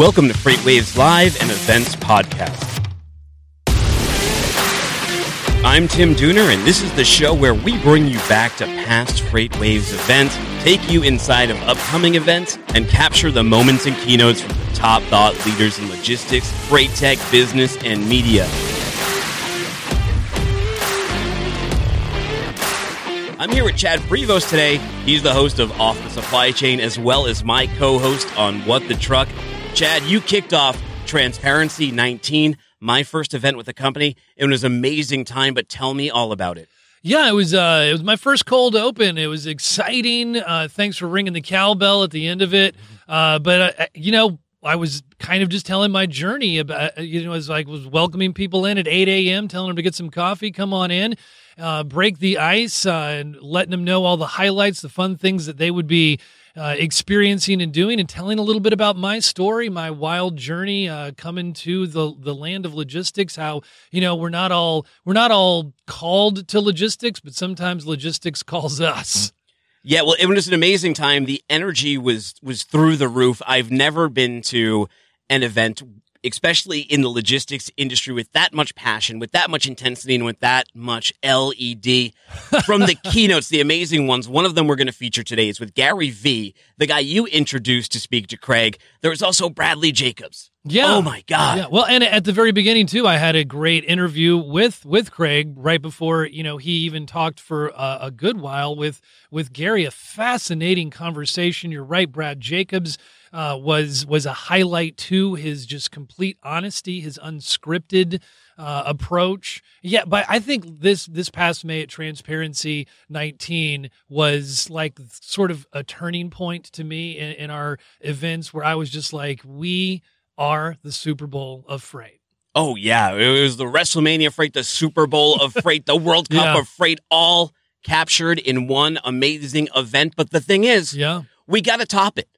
Welcome to Freight Waves Live and Events Podcast. I'm Tim Dooner, and this is the show where we bring you back to past Freight Waves events, take you inside of upcoming events, and capture the moments and keynotes from the top thought leaders in logistics, freight tech, business, and media. I'm here with Chad Prevost today. He's the host of Off the Supply Chain, as well as my co host on What the Truck. Chad, you kicked off Transparency 19 my first event with the company. It was an amazing time, but tell me all about it. Yeah, it was. Uh, it was my first cold open. It was exciting. Uh, thanks for ringing the cowbell at the end of it. Uh, but uh, you know, I was kind of just telling my journey about. Uh, you know, as I was welcoming people in at eight a.m., telling them to get some coffee, come on in, uh, break the ice, and letting them know all the highlights, the fun things that they would be uh, experiencing and doing, and telling a little bit about my story, my wild journey uh, coming to the the land of logistics. How you know we're not all we're not all called to logistics, but sometimes logistics calls us. Yeah, well, it was an amazing time. The energy was was through the roof. I've never been to an event especially in the logistics industry with that much passion, with that much intensity, and with that much LED from the keynotes, the amazing ones. One of them we're going to feature today is with Gary Vee, the guy you introduced to speak to Craig. There was also Bradley Jacobs. Yeah. Oh my God. Yeah. Well, and at the very beginning too, I had a great interview with with Craig right before you know he even talked for a, a good while with with Gary. A fascinating conversation. You're right, Brad Jacobs uh, was was a highlight to his just complete honesty, his unscripted uh, approach. Yeah, but I think this this past May at Transparency 19 was like sort of a turning point to me in, in our events where I was just like, we are the Super Bowl of freight. Oh yeah, it was the WrestleMania freight, the Super Bowl of freight, the World Cup yeah. of freight, all captured in one amazing event. But the thing is, yeah, we got to top it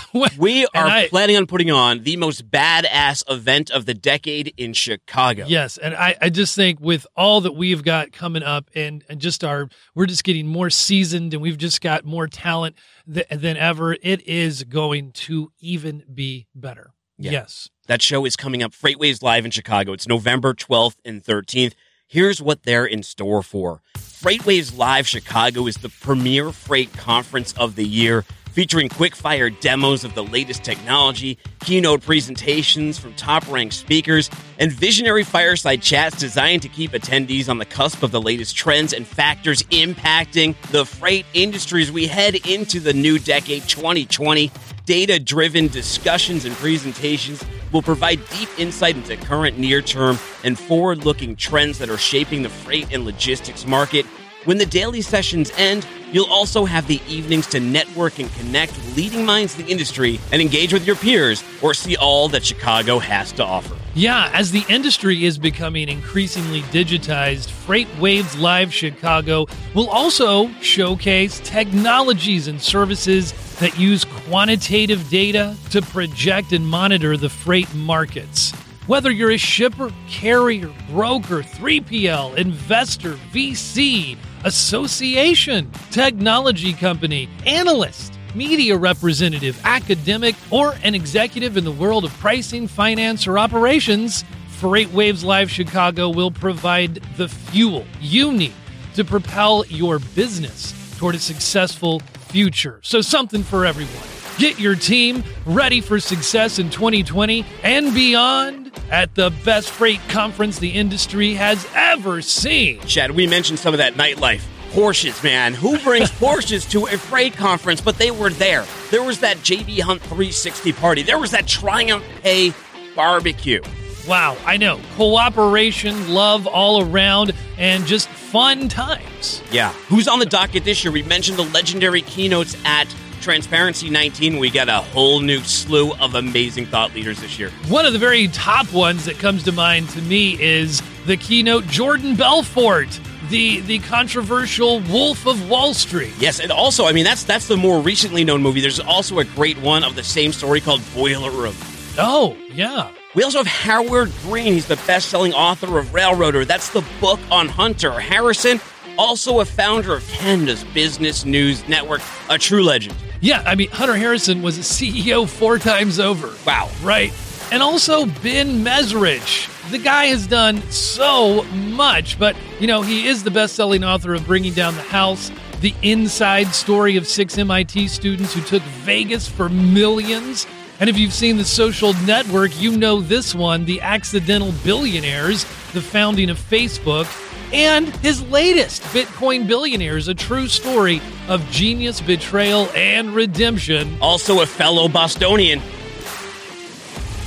we are I, planning on putting on the most badass event of the decade in Chicago. Yes, and I, I just think with all that we've got coming up, and and just our we're just getting more seasoned, and we've just got more talent th- than ever. It is going to even be better. Yeah. Yes, that show is coming up. FreightWaves Live in Chicago. It's November twelfth and thirteenth. Here's what they're in store for. FreightWaves Live Chicago is the premier freight conference of the year featuring quick fire demos of the latest technology, keynote presentations from top ranked speakers, and visionary fireside chats designed to keep attendees on the cusp of the latest trends and factors impacting the freight industry as we head into the new decade 2020. Data driven discussions and presentations will provide deep insight into current, near term, and forward looking trends that are shaping the freight and logistics market when the daily sessions end, you'll also have the evenings to network and connect with leading minds in the industry and engage with your peers or see all that Chicago has to offer. Yeah, as the industry is becoming increasingly digitized, Freight Waves Live Chicago will also showcase technologies and services that use quantitative data to project and monitor the freight markets. Whether you're a shipper, carrier, broker, 3PL, investor, VC, association, technology company, analyst, media representative, academic, or an executive in the world of pricing, finance, or operations, Freight Waves Live Chicago will provide the fuel you need to propel your business toward a successful future. So, something for everyone. Get your team ready for success in 2020 and beyond at the best freight conference the industry has ever seen. Chad, we mentioned some of that nightlife. Porsches, man. Who brings Porsches to a freight conference? But they were there. There was that JB Hunt 360 party. There was that Triumph Pay barbecue. Wow, I know. Cooperation, love all around, and just fun times. Yeah. Who's on the docket this year? We mentioned the legendary keynotes at Transparency 19, we got a whole new slew of amazing thought leaders this year. One of the very top ones that comes to mind to me is the keynote Jordan Belfort. The, the controversial Wolf of Wall Street. Yes, and also, I mean, that's that's the more recently known movie. There's also a great one of the same story called Boiler Room. Oh, yeah. We also have Howard Green. He's the best selling author of Railroader. That's the book on Hunter. Harrison, also a founder of Canada's Business News Network, a true legend. Yeah, I mean, Hunter Harrison was a CEO four times over. Wow. Right. And also Ben Mezrich. The guy has done so much, but, you know, he is the best selling author of Bringing Down the House, the inside story of six MIT students who took Vegas for millions. And if you've seen the social network, you know this one The Accidental Billionaires, the founding of Facebook and his latest, Bitcoin Billionaires, a true story of genius, betrayal, and redemption. Also a fellow Bostonian.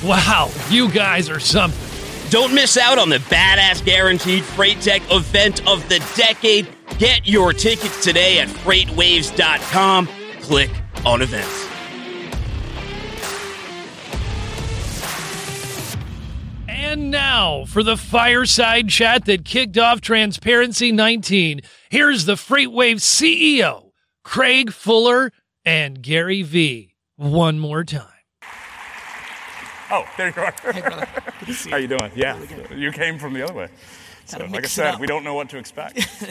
Wow, you guys are something. Don't miss out on the badass guaranteed freight tech event of the decade. Get your tickets today at freightwaves.com. Click on events. And now for the fireside chat that kicked off Transparency 19. Here's the FreightWave CEO, Craig Fuller and Gary Vee. One more time. Oh, there you are. Hey, brother. Good to see you. How you doing? Yeah, Really you came from the other way. So, like I said, we don't know what to expect. so.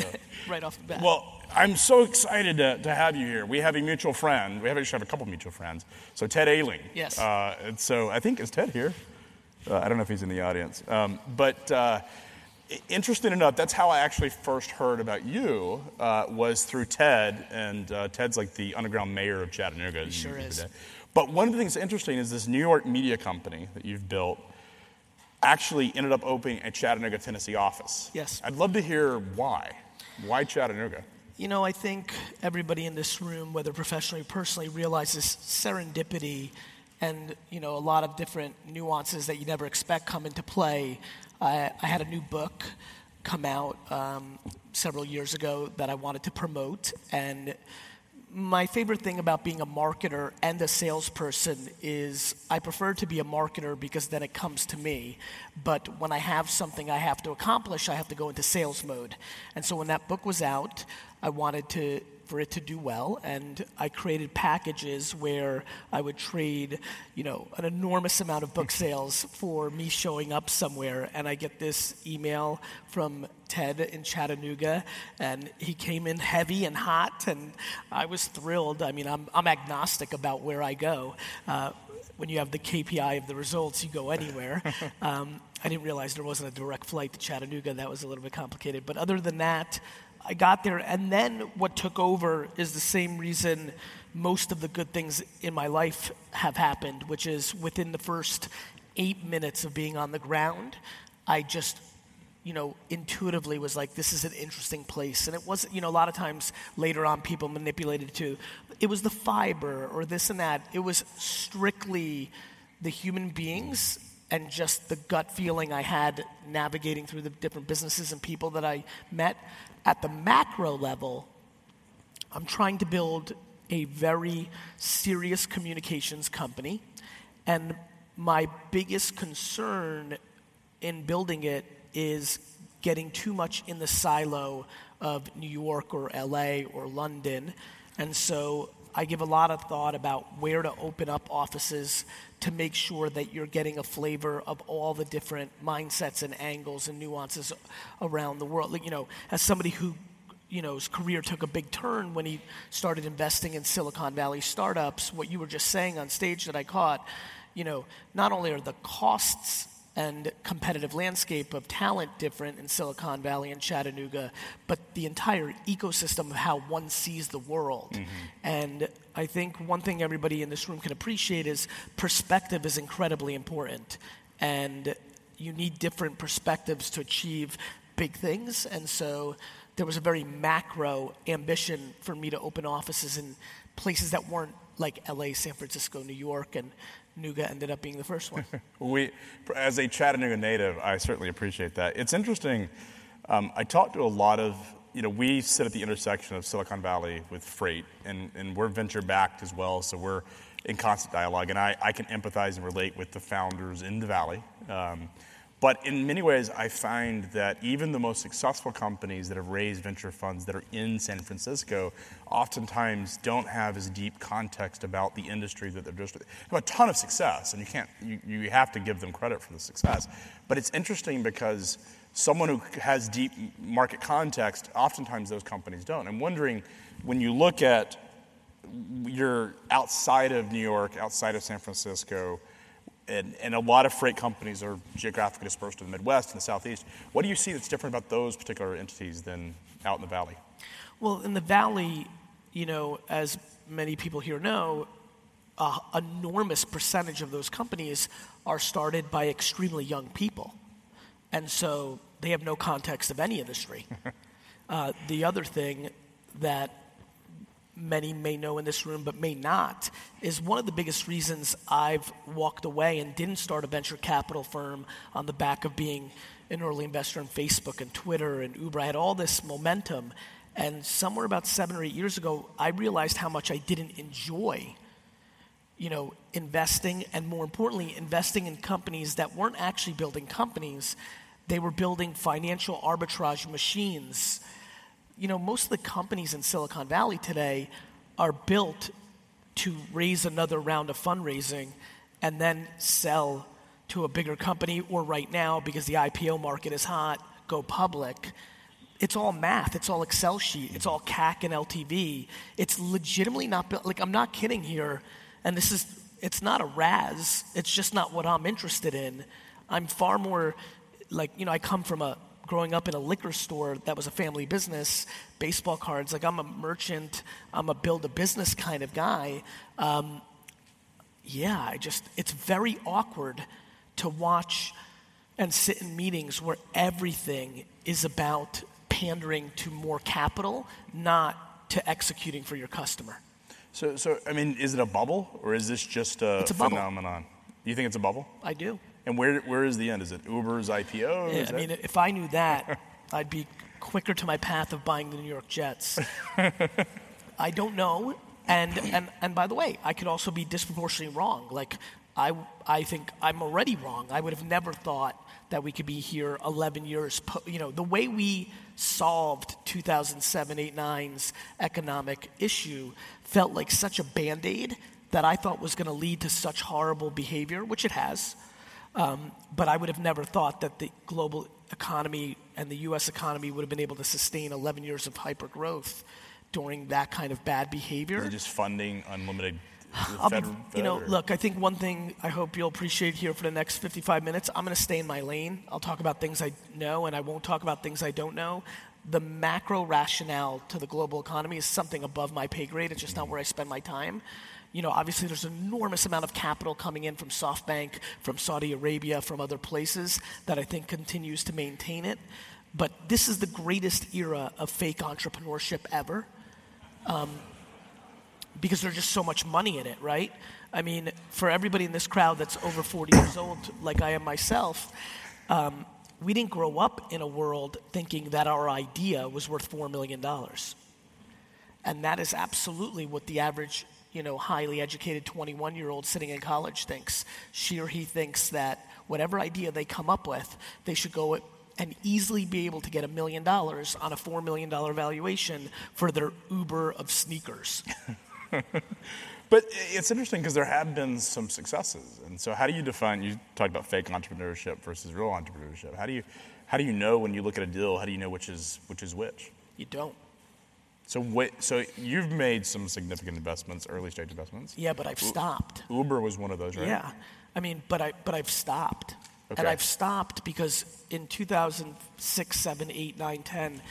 right off the bat. well, I'm so excited to, to have you here. We have a mutual friend. We have actually have a couple mutual friends. So Ted Alling. Yes. Uh, and so I think is Ted here? Uh, I don't know if he's in the audience. Um, but uh, interesting enough, that's how I actually first heard about you uh, was through Ted, and uh, Ted's like the underground mayor of Chattanooga. as you sure is. today. But one of the things that's interesting is this New York media company that you've built actually ended up opening a Chattanooga, Tennessee office. Yes. I'd love to hear why. Why Chattanooga? you know, I think everybody in this room, whether professionally or personally, realizes serendipity and, you know, a lot of different nuances that you never expect come into play. I, I had a new book come out um, several years ago that I wanted to promote, and my favorite thing about being a marketer and a salesperson is I prefer to be a marketer because then it comes to me. But when I have something I have to accomplish, I have to go into sales mode. And so when that book was out, I wanted to for it to do well and I created packages where I would trade, you know, an enormous amount of book sales for me showing up somewhere and I get this email from Ted in Chattanooga and he came in heavy and hot and I was thrilled. I mean, I'm I'm agnostic about where I go. Uh, when you have the KPI of the results, you go anywhere. Um, I didn't realize there wasn't a direct flight to Chattanooga. That was a little bit complicated. But other than that, I got there, and then what took over is the same reason most of the good things in my life have happened, which is within the first eight minutes of being on the ground, I just you know, intuitively was like, this is an interesting place. And it wasn't, you know, a lot of times later on people manipulated it too. it was the fiber or this and that. It was strictly the human beings and just the gut feeling I had navigating through the different businesses and people that I met. At the macro level, I'm trying to build a very serious communications company. And my biggest concern in building it is getting too much in the silo of New York or LA or London. And so I give a lot of thought about where to open up offices to make sure that you're getting a flavor of all the different mindsets and angles and nuances around the world. Like, you know, as somebody who you know, his career took a big turn when he started investing in Silicon Valley startups. What you were just saying on stage that I caught, you know, not only are the costs and competitive landscape of talent different in Silicon Valley and Chattanooga, but the entire ecosystem of how one sees the world. Mm-hmm. And I think one thing everybody in this room can appreciate is perspective is incredibly important. And you need different perspectives to achieve big things. And so there was a very macro ambition for me to open offices in places that weren't like LA, San Francisco, New York, and Nooga ended up being the first one. We, as a Chattanooga native, I certainly appreciate that. It's interesting. Um, I talked to a lot of, you know, we sit at the intersection of Silicon Valley with freight, and, and we're venture backed as well, so we're in constant dialogue. And I, I can empathize and relate with the founders in the Valley. Um, but in many ways, I find that even the most successful companies that have raised venture funds that are in San Francisco oftentimes don't have as deep context about the industry that they're just have a ton of success, and you can't you, you have to give them credit for the success. But it's interesting because someone who has deep market context, oftentimes those companies don't. I'm wondering when you look at you're outside of New York, outside of San Francisco, and, and a lot of freight companies are geographically dispersed in the Midwest and the Southeast. What do you see that's different about those particular entities than out in the Valley? Well, in the Valley, you know, as many people here know, an enormous percentage of those companies are started by extremely young people. And so they have no context of any industry. uh, the other thing that many may know in this room but may not is one of the biggest reasons I've walked away and didn't start a venture capital firm on the back of being an early investor in Facebook and Twitter and Uber. I had all this momentum. And somewhere about seven or eight years ago, I realized how much I didn't enjoy you know, investing and more importantly, investing in companies that weren't actually building companies, they were building financial arbitrage machines. You know, most of the companies in Silicon Valley today are built to raise another round of fundraising and then sell to a bigger company, or right now, because the IPO market is hot, go public. It's all math. It's all Excel sheet. It's all CAC and LTV. It's legitimately not built. Like, I'm not kidding here and this is, it's not a razz, it's just not what I'm interested in. I'm far more like, you know, I come from a, growing up in a liquor store that was a family business, baseball cards, like I'm a merchant, I'm a build a business kind of guy. Um, yeah, I just, it's very awkward to watch and sit in meetings where everything is about pandering to more capital, not to executing for your customer. So, so I mean, is it a bubble or is this just a, a phenomenon? Bubble. You think it's a bubble? I do. And where, where is the end? Is it Uber's IPO? Yeah, I mean, if I knew that, I'd be quicker to my path of buying the New York Jets. I don't know. And, and, and by the way, I could also be disproportionately wrong. Like, I, I think I'm already wrong. I would have never thought that we could be here 11 years. Po- you know, the way we solved 2007, 8, 9's economic issue felt like such a band aid that I thought was going to lead to such horrible behavior, which it has. Um, but I would have never thought that the global economy and the US economy would have been able to sustain 11 years of hyper growth during that kind of bad behavior. just funding unlimited be, you know, look, I think one thing I hope you'll appreciate here for the next 55 minutes, I'm going to stay in my lane. I'll talk about things I know and I won't talk about things I don't know. The macro rationale to the global economy is something above my pay grade. It's just not where I spend my time. You know, obviously there's an enormous amount of capital coming in from SoftBank, from Saudi Arabia, from other places that I think continues to maintain it. But this is the greatest era of fake entrepreneurship ever. Um, because there's just so much money in it, right? I mean, for everybody in this crowd that's over 40 years old, like I am myself, um, we didn't grow up in a world thinking that our idea was worth $4 million. And that is absolutely what the average, you know, highly educated 21 year old sitting in college thinks. She or he thinks that whatever idea they come up with, they should go and easily be able to get a million dollars on a $4 million valuation for their Uber of sneakers. but it's interesting because there have been some successes. And so, how do you define? You talked about fake entrepreneurship versus real entrepreneurship. How do you how do you know when you look at a deal? How do you know which is which is which? You don't. So wait, so you've made some significant investments, early stage investments. Yeah, but I've stopped. Uber was one of those, right? Yeah, I mean, but I but I've stopped, okay. and I've stopped because in 2006, 7, 8, 9, 10,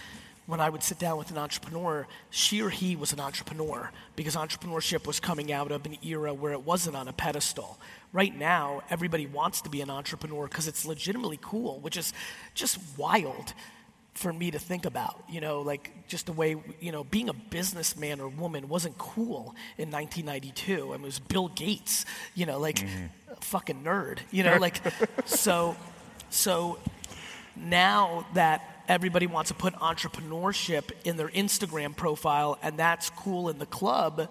when I would sit down with an entrepreneur, she or he was an entrepreneur because entrepreneurship was coming out of an era where it wasn't on a pedestal. Right now, everybody wants to be an entrepreneur because it's legitimately cool, which is just wild for me to think about. You know, like just the way, you know, being a businessman or woman wasn't cool in 1992. I mean, it was Bill Gates, you know, like mm-hmm. a fucking nerd, you know, like, so, so now that everybody wants to put entrepreneurship in their Instagram profile, and that's cool in the club.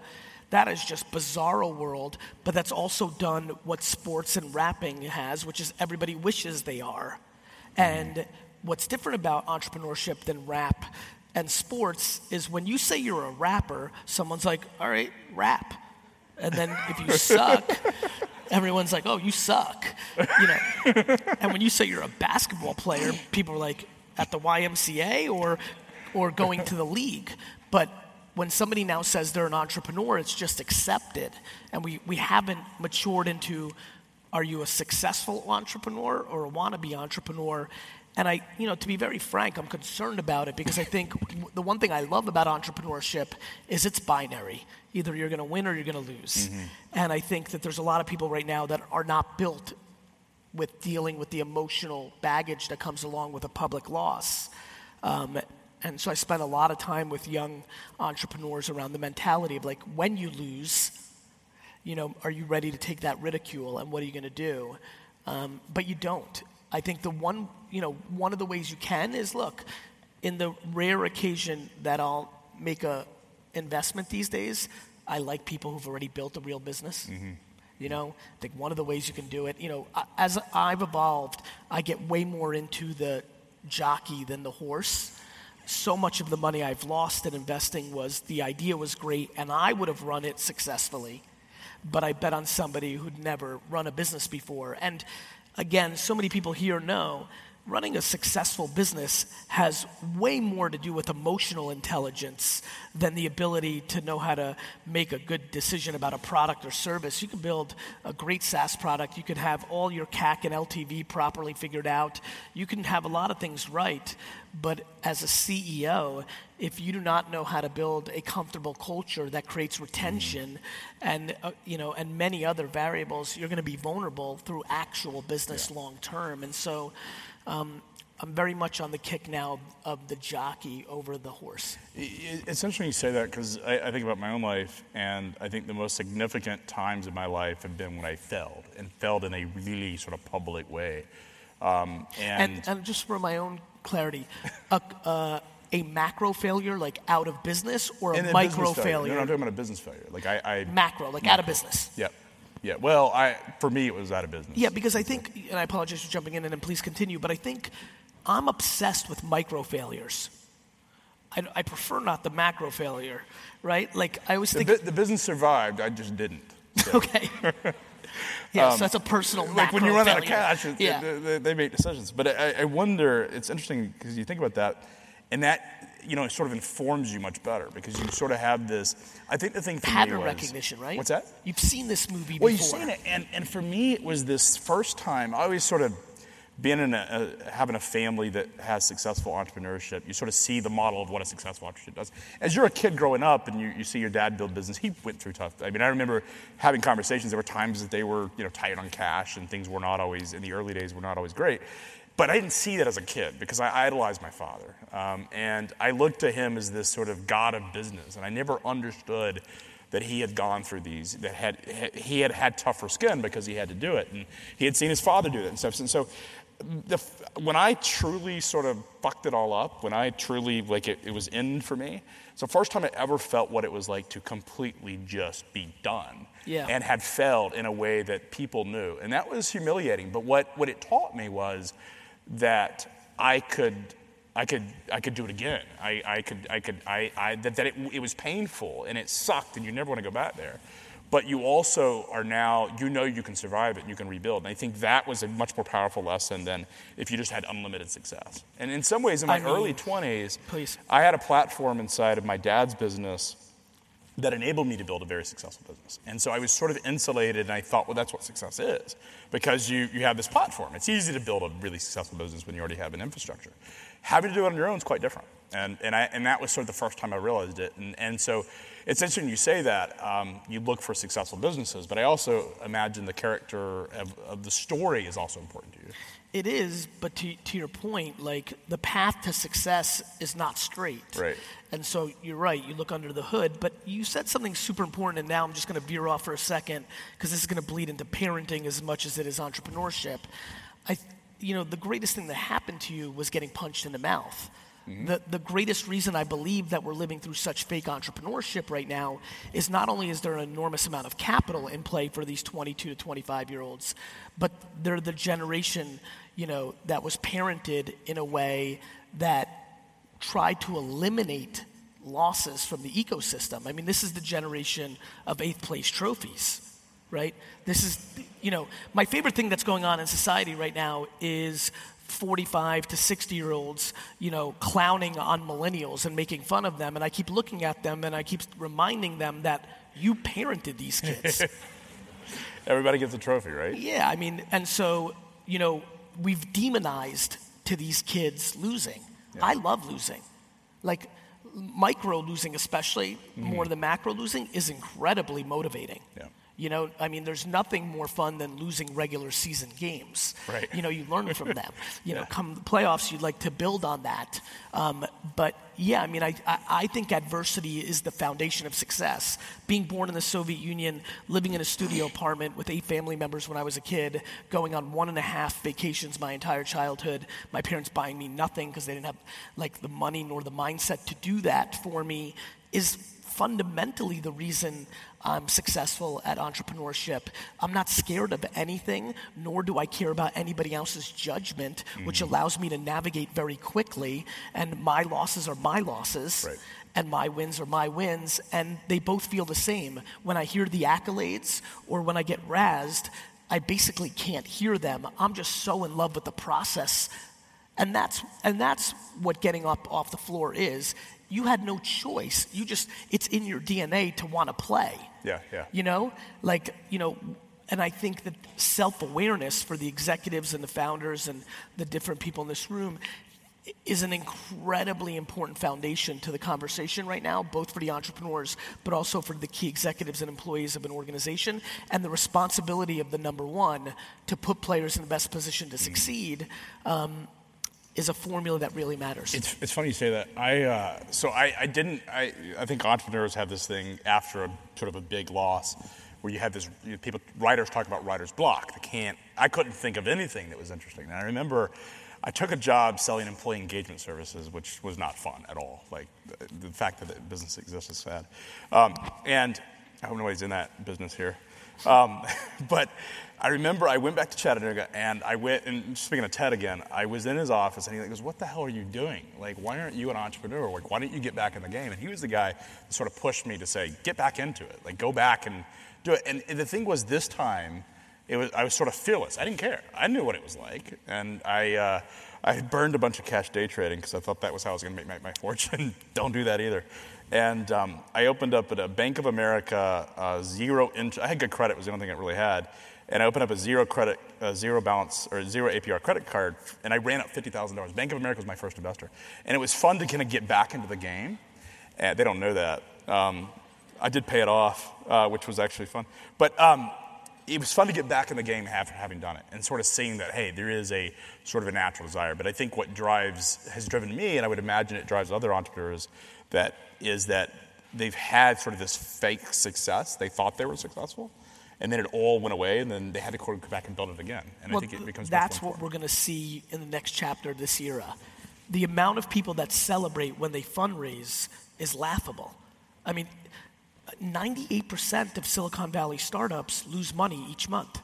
That is just bizarro world, but that's also done what sports and rapping has, which is everybody wishes they are. And what's different about entrepreneurship than rap and sports is when you say you're a rapper, someone's like, all right, rap. And then if you suck, everyone's like, oh, you suck. You know. and when you say you're a basketball player, people are like, at the YMCA or, or going to the league. But when somebody now says they're an entrepreneur, it's just accepted. And we, we haven't matured into are you a successful entrepreneur or a wannabe entrepreneur? And I, you know, to be very frank, I'm concerned about it because I think the one thing I love about entrepreneurship is it's binary. Either you're going to win or you're going to lose. Mm-hmm. And I think that there's a lot of people right now that are not built with dealing with the emotional baggage that comes along with a public loss. Um, and so I spent a lot of time with young entrepreneurs around the mentality of like, when you lose, you know, are you ready to take that ridicule and what are you going to do? Um, but you don't. I think the one, you know, one of the ways you can is look, in the rare occasion that I'll make a investment these days, I like people who've already built a real business. Mm-hmm. You know, I think one of the ways you can do it, you know, as I've evolved, I get way more into the jockey than the horse. So much of the money I've lost in investing was the idea was great and I would have run it successfully, but I bet on somebody who'd never run a business before. And again, so many people here know running a successful business has way more to do with emotional intelligence than the ability to know how to make a good decision about a product or service. You can build a great SaaS product, you can have all your CAC and LTV properly figured out, you can have a lot of things right, but as a CEO, if you do not know how to build a comfortable culture that creates retention and uh, you know and many other variables, you're going to be vulnerable through actual business yeah. long term. And so um, I'm very much on the kick now of the jockey over the horse. It's interesting you say that because I, I, think about my own life, and I think the most significant times in my life have been when I failed, and failed in a really sort of public way. Um, and, and, and, just for my own clarity, a, uh, a macro failure, like out of business, or a micro failure? failure? No, no, I'm talking about a business failure. Like I, I macro, like macro. out of business. Yeah. Yeah, well, I, for me, it was out of business. Yeah, because I think, and I apologize for jumping in, and then please continue, but I think I'm obsessed with micro failures. I, I prefer not the macro failure, right? Like, I always think. The, the business survived, I just didn't. So. okay. Yeah, um, so that's a personal like when you run failure. out of cash, it, yeah. they, they, make decisions. But I, I wonder, it's interesting because you think about that, and that you know, it sort of informs you much better because you sort of have this. I think the thing for pattern me was, recognition, right? What's that? You've seen this movie well, before. you've seen it, and and for me, it was this first time. I always sort of being in a, having a family that has successful entrepreneurship, you sort of see the model of what a successful entrepreneur does. As you're a kid growing up and you, you see your dad build business, he went through tough. I mean, I remember having conversations. There were times that they were, you know, tight on cash and things were not always in the early days were not always great. But I didn't see that as a kid because I idolized my father. Um, and I looked to him as this sort of god of business. And I never understood that he had gone through these, that had, he had had tougher skin because he had to do it. And he had seen his father do it and stuff. And so the, when I truly sort of fucked it all up, when I truly, like, it, it was in for me, it's the first time I ever felt what it was like to completely just be done. Yeah. And had failed in a way that people knew. And that was humiliating. But what, what it taught me was, that I could I could I could do it again. I, I could I could I, I that, that it, it was painful and it sucked and you never want to go back there. But you also are now you know you can survive it and you can rebuild. And I think that was a much more powerful lesson than if you just had unlimited success. And in some ways, in my I mean, early twenties, I had a platform inside of my dad's business that enabled me to build a very successful business. And so I was sort of insulated, and I thought, well, that's what success is, because you, you have this platform. It's easy to build a really successful business when you already have an infrastructure. Having to do it on your own is quite different. And, and, I, and that was sort of the first time I realized it. And, and so it's interesting you say that. Um, you look for successful businesses, but I also imagine the character of, of the story is also important to you. It is, but to, to your point, like the path to success is not straight. Right. And so you're right, you look under the hood, but you said something super important, and now I'm just going to veer off for a second because this is going to bleed into parenting as much as it is entrepreneurship. I, you know, the greatest thing that happened to you was getting punched in the mouth. Mm-hmm. The, the greatest reason I believe that we're living through such fake entrepreneurship right now is not only is there an enormous amount of capital in play for these 22 to 25 year olds, but they're the generation, you know, that was parented in a way that tried to eliminate losses from the ecosystem. I mean, this is the generation of eighth place trophies, right? This is, you know, my favorite thing that's going on in society right now is 45 to 60 year olds, you know, clowning on millennials and making fun of them. And I keep looking at them and I keep reminding them that you parented these kids. Everybody gets a trophy, right? yeah, I mean, and so, you know, we've demonized to these kids losing. I love losing. Like, micro losing, especially mm-hmm. more than macro losing, is incredibly motivating. Yeah. You know, I mean, there's nothing more fun than losing regular season games. Right. You know, you learn from them. You know, come the playoffs, you'd like to build on that. Um, but yeah, I mean, I, I, I think adversity is the foundation of success. Being born in the Soviet Union, living in a studio apartment with eight family members when I was a kid, going on one and a half vacations my entire childhood, my parents buying me nothing because they didn't have like the money nor the mindset to do that for me is fundamentally the reason I'm successful at entrepreneurship. I'm not scared of anything, nor do I care about anybody else's judgment, which mm-hmm. allows me to navigate very quickly. And my losses are my losses. Right. And my wins are my wins, and they both feel the same. When I hear the accolades or when I get razzed, I basically can't hear them. I'm just so in love with the process and that's and that's what getting up off the floor is. You had no choice. You just it's in your DNA to want to play. Yeah, yeah. You know? Like, you know, and I think that self-awareness for the executives and the founders and the different people in this room is an incredibly important foundation to the conversation right now, both for the entrepreneurs, but also for the key executives and employees of an organization, and the responsibility of the number one to put players in the best position to succeed um, is a formula that really matters. It's, it's funny you say that. I uh, so I, I didn't. I, I think entrepreneurs have this thing after a sort of a big loss, where you have this you know, people writers talk about writer's block. They can't. I couldn't think of anything that was interesting. And I remember. I took a job selling employee engagement services, which was not fun at all. Like the, the fact that the business exists is sad. Um, and I hope nobody's in that business here. Um, but I remember I went back to Chattanooga and I went, and speaking of Ted again, I was in his office and he goes, What the hell are you doing? Like, why aren't you an entrepreneur? Like, why don't you get back in the game? And he was the guy that sort of pushed me to say, Get back into it. Like, go back and do it. And the thing was, this time, it was, I was sort of fearless. I didn't care. I knew what it was like. And I, uh, I burned a bunch of cash day trading because I thought that was how I was going to make my, my fortune. Don't do that either. And um, I opened up at a Bank of America uh, zero interest. I had good credit, was the only thing I really had. And I opened up a zero credit, zero balance, or zero APR credit card, and I ran up $50,000. Bank of America was my first investor. And it was fun to kind of get back into the game. And they don't know that. Um, I did pay it off, uh, which was actually fun. But um, it was fun to get back in the game after having done it and sort of seeing that, hey, there is a sort of a natural desire. But I think what drives, has driven me, and I would imagine it drives other entrepreneurs, that is that they've had sort of this fake success. They thought they were successful, and then it all went away, and then they had to go back and build it again. And I think it becomes that's what we're going to see in the next chapter of this era. The amount of people that celebrate when they fundraise is laughable. I mean, 98% of Silicon Valley startups lose money each month.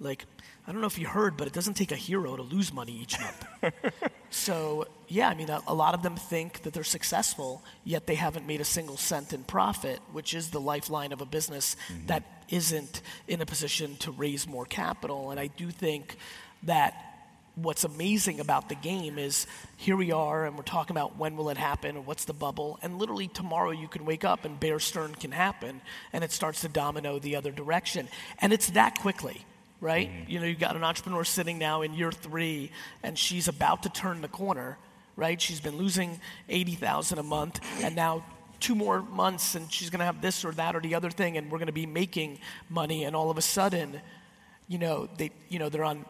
Like, I don't know if you heard, but it doesn't take a hero to lose money each month. so, yeah, I mean, a, a lot of them think that they're successful, yet they haven't made a single cent in profit, which is the lifeline of a business mm-hmm. that isn't in a position to raise more capital. And I do think that what's amazing about the game is here we are and we're talking about when will it happen and what's the bubble. And literally tomorrow you can wake up and Bear Stearns can happen and it starts to domino the other direction. And it's that quickly right? Mm-hmm. You know you've got an entrepreneur sitting now in year three and she's about to turn the corner right? She's been losing 80000 a month and now two more months and she's going to have this or that or the other thing and we're going to be making money and all of a sudden you know they you know they're on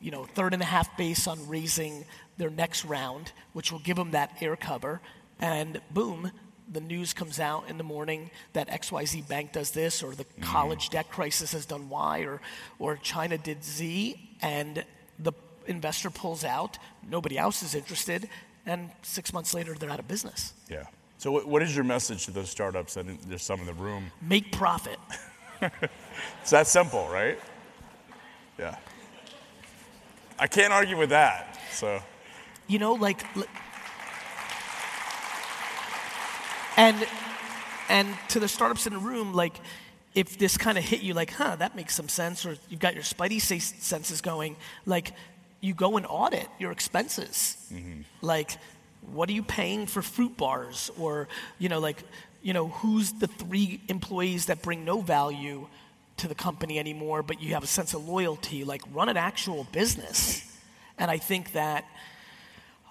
you know, third and a half base on raising their next round, which will give them that air cover. And boom, the news comes out in the morning that XYZ Bank does this, or the mm-hmm. college debt crisis has done Y, or, or China did Z, and the investor pulls out. Nobody else is interested. And six months later, they're out of business. Yeah. So, what, what is your message to those startups? And there's some in the room. Make profit. It's that simple, right? Yeah. I can't argue with that. So, You know, like, and and to the startups in the room, like, if this kind of hit you, like, huh, that makes some sense, or you've got your spidey senses going, like, you go and audit your expenses. Mm-hmm. Like, what are you paying for fruit bars? Or, you know, like, you know, who's the three employees that bring no value to the company anymore, but you have a sense of loyalty? Like, run an actual business. And I think that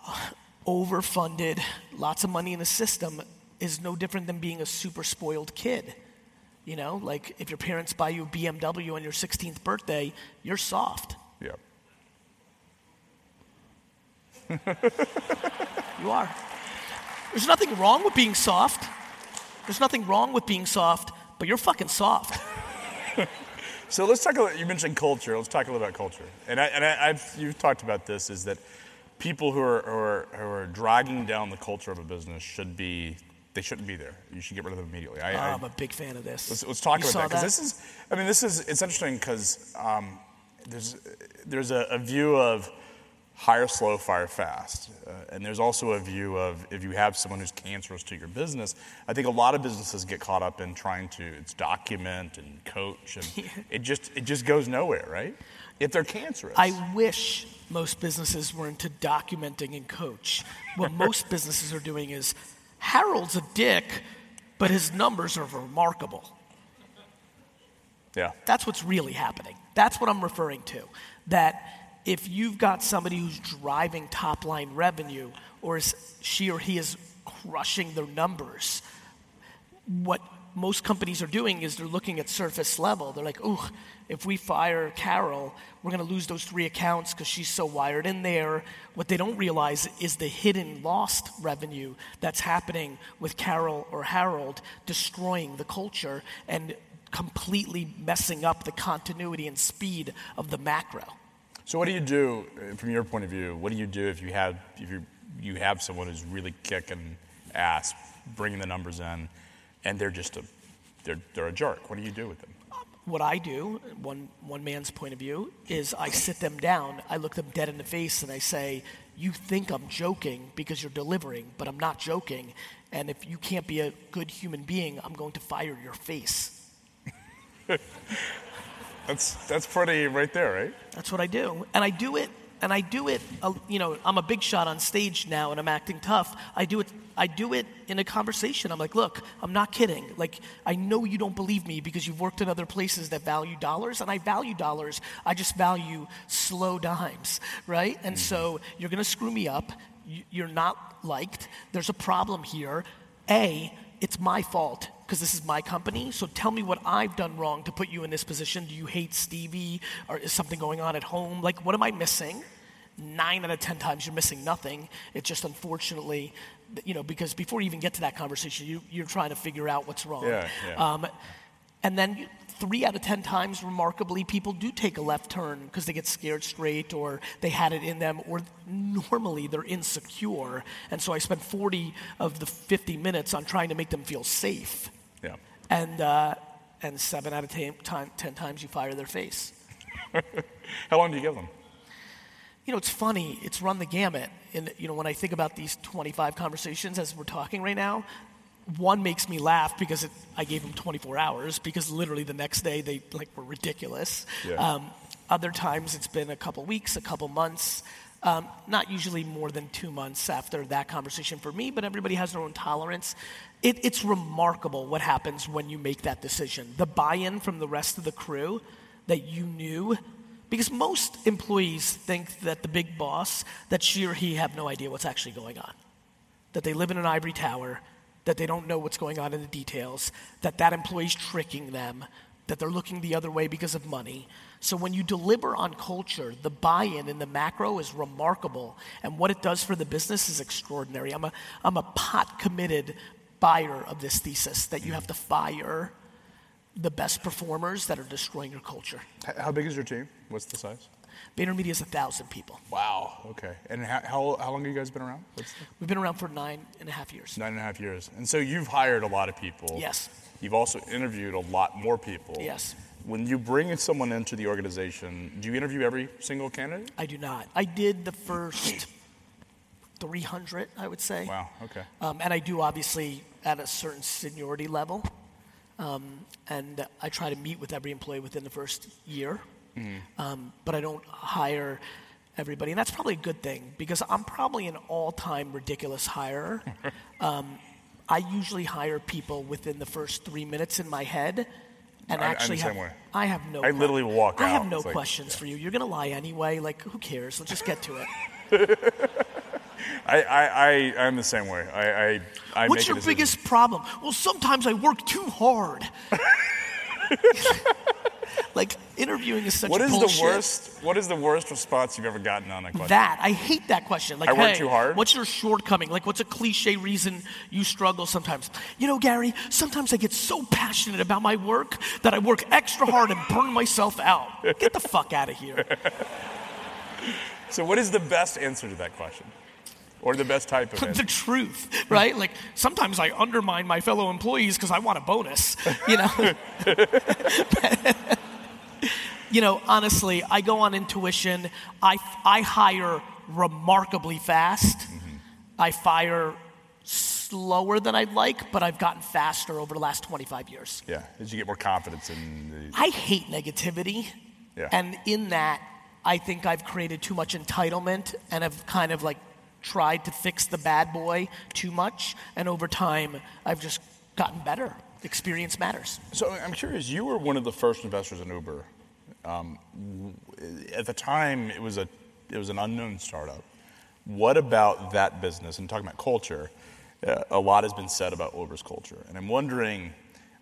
uh, overfunded, lots of money in the system is no different than being a super spoiled kid. You know, like if your parents buy you a BMW on your 16th birthday, you're soft. Yeah. You are. There's nothing wrong with being soft. There's nothing wrong with being soft, but you're fucking soft. So let's talk. A, you mentioned culture. Let's talk a little about culture. And I, and I, I've you've talked about this is that people who are, who are who are dragging down the culture of a business should be they shouldn't be there. You should get rid of them immediately. I, I'm a big fan of this. Let's, let's talk You about that because this is. I mean, this is. It's interesting because um, there's there's a, a view of hire slow, fire fast, uh, and there's also a view of if you have someone who's cancerous to your business. I think a lot of businesses get caught up in trying to it's document and coach, and it just it just goes nowhere, right? If they're cancerous, I wish most businesses were into documenting and coach. What most businesses are doing is Harold's a dick, but his numbers are remarkable. yeah. That's what's really happening. That's what I'm referring to. That if you've got somebody who's driving top line revenue, or is she or he is crushing their numbers, what most companies are doing is they're looking at surface level. They're like, ooh, if we fire Carol, we're going to lose those three accounts because she's so wired in there. What they don't realize is the hidden lost revenue that's happening with Carol or Harold destroying the culture and completely messing up the continuity and speed of the macro. So what do you do uh, from your point of view? What do you do if you have if you you have someone who's really kicking ass, bringing the numbers in, and they're just a they're they're a jerk? What do you do with them? What I do, one, one man's point of view, is I sit them down, I look them dead in the face, and I say, You think I'm joking because you're delivering, but I'm not joking. And if you can't be a good human being, I'm going to fire your face. That's that's pretty right there, right? That's what I do. And I do it, and I do it, uh, you know, I'm a big shot on stage now and I'm acting tough. I do it, I do it in a conversation. I'm like, look, I'm not kidding. Like, I know you don't believe me because you've worked in other places that value dollars, and I value dollars. I just value slow dimes, right? And so you're gonna screw me up. You're not liked. There's a problem here. A, it's my fault because this is my company. So tell me what I've done wrong to put you in this position. Do you hate Stevie or is something going on at home? Like, what am I missing? Nine out of 10 times you're missing nothing. It's just unfortunately, you know, because before you even get to that conversation, you, you're trying to figure out what's wrong. Yeah, yeah. Um, and then you- three out of 10 times, remarkably, people do take a left turn because they get scared straight or they had it in them, or normally they're insecure. And so I spend 40 of the 50 minutes on trying to make them feel safe. Yeah. And, uh, and seven out of 10, time, 10 times you fire their face. How long do you give them? You know, it's funny. It's run the gamut. And you know, when I think about these 25 conversations as we're talking right now, one makes me laugh because it, I gave them 24 hours because literally the next day they like were ridiculous. Yeah. Um, other times it's been a couple weeks, a couple months. Um, not usually more than two months after that conversation for me, but everybody has their own tolerance. It, it's remarkable what happens when you make that decision. The buy in from the rest of the crew that you knew because most employees think that the big boss, that she or he have no idea what's actually going on. That they live in an ivory tower, that they don't know what's going on in the details, that that employee's tricking them, that they're looking the other way because of money. So when you deliver on culture, the buy-in in the macro is remarkable, and what it does for the business is extraordinary. I'm a, I'm a pot committed buyer of this thesis that you have to fire the best performers that are destroying your culture. How big is your team? What's the size? VaynerMedia is a thousand people. Wow. Okay. And how, how, how long have you guys been around? What's the, We've been around for nine and a half years. nine and a half years. And so you've hired a lot of people. Yes. You've also interviewed a lot more people. Yes. When you bring someone into the organization, do you interview every single candidate? I do not. I did the first 300, I would say. Wow. Okay. Um, and I do obviously at a certain seniority level. Um, and I try to meet with every employee within the first year. Um, but I don't hire everybody, and that's probably a good thing because I'm probably an all-time ridiculous hirer. um, I usually hire people within the first three minutes in my head, and I- I'm actually the same have, way. I have no. I literally walk I out. have no It's like, questions yeah. for you. You're gonna lie anyway. Like, who cares? Let's just get to it. I, I, I, I'm the same way. I, I, I What's your biggest problem? Well, sometimes I work too hard. like interviewing is such What is bullshit. the worst? What is the worst response you've ever gotten on that question? That I hate that question. Like, I work hey, too hard? What's your shortcoming? Like, what's a cliche reason you struggle sometimes? You know, Gary. Sometimes I get so passionate about my work that I work extra hard and burn myself out. Get the fuck out of here. So, what is the best answer to that question, or the best type of the truth, right? Like sometimes I undermine my fellow employees because I want a bonus, you know. you know, honestly, I go on intuition. I I hire remarkably fast. Mm-hmm. I fire slower than I'd like, but I've gotten faster over the last 25 years. yeah, as you get more confidence in the. I hate negativity. Yeah. And in that, I think I've created too much entitlement and have kind of like tried to fix the bad boy too much. And over time, I've just gotten better. Experience matters. So I'm curious. You were one of the first investors in Uber. Um, at the time, it was a it was an unknown startup. What about that business? And talking about culture, uh, a lot has been said about Uber's culture, and I'm wondering.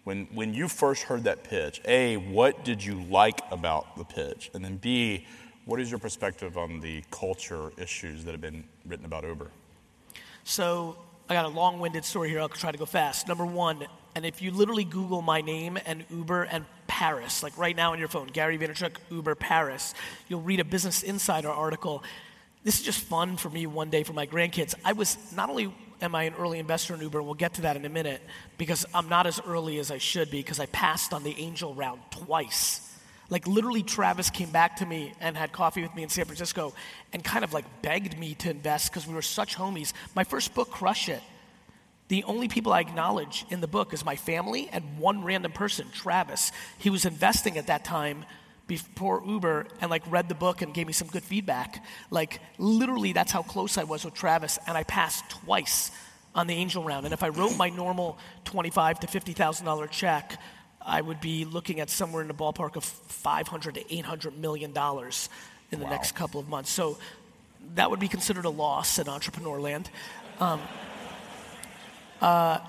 When, when you first heard that pitch, A, what did you like about the pitch? And then B, what is your perspective on the culture issues that have been written about Uber? So I got a long winded story here. I'll try to go fast. Number one, and if you literally Google my name and Uber and Paris, like right now on your phone, Gary Vaynerchuk, Uber Paris, you'll read a Business Insider article. This is just fun for me one day for my grandkids. I was not only am I an early investor in Uber, and we'll get to that in a minute, because I'm not as early as I should be, because I passed on the angel round twice. Like literally, Travis came back to me and had coffee with me in San Francisco and kind of like begged me to invest because we were such homies. My first book, Crush It, the only people I acknowledge in the book is my family and one random person, Travis. He was investing at that time before Uber and like read the book and gave me some good feedback. Like literally, that's how close I was with Travis, and I passed twice on the angel round. And if I wrote my normal twenty-five to fifty thousand dollar check, I would be looking at somewhere in the ballpark of five hundred to eight hundred million dollars in the Wow. next couple of months. So that would be considered a loss in entrepreneur land. Um, uh,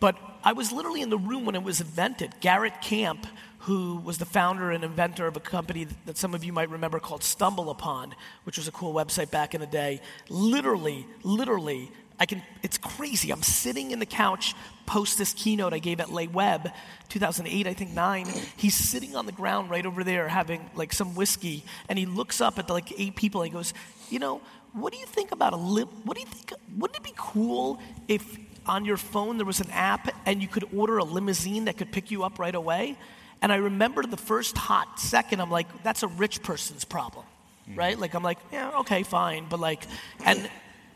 but I was literally in the room when it was invented. Garrett Camp, who was the founder and inventor of a company that some of you might remember called StumbleUpon, which was a cool website back in the day, literally, literally, I can, it's crazy. I'm sitting in the couch post this keynote I gave at LeWeb, 2008, I think nine. He's sitting on the ground right over there having like some whiskey, and he looks up at the, like eight people and he goes, You know, what do you think about a lim? What do you think? Wouldn't it be cool if on your phone there was an app and you could order a limousine that could pick you up right away? And I remember the first hot second, I'm like, that's a rich person's problem, hmm. right? Like, I'm like, yeah, okay, fine. But like, and,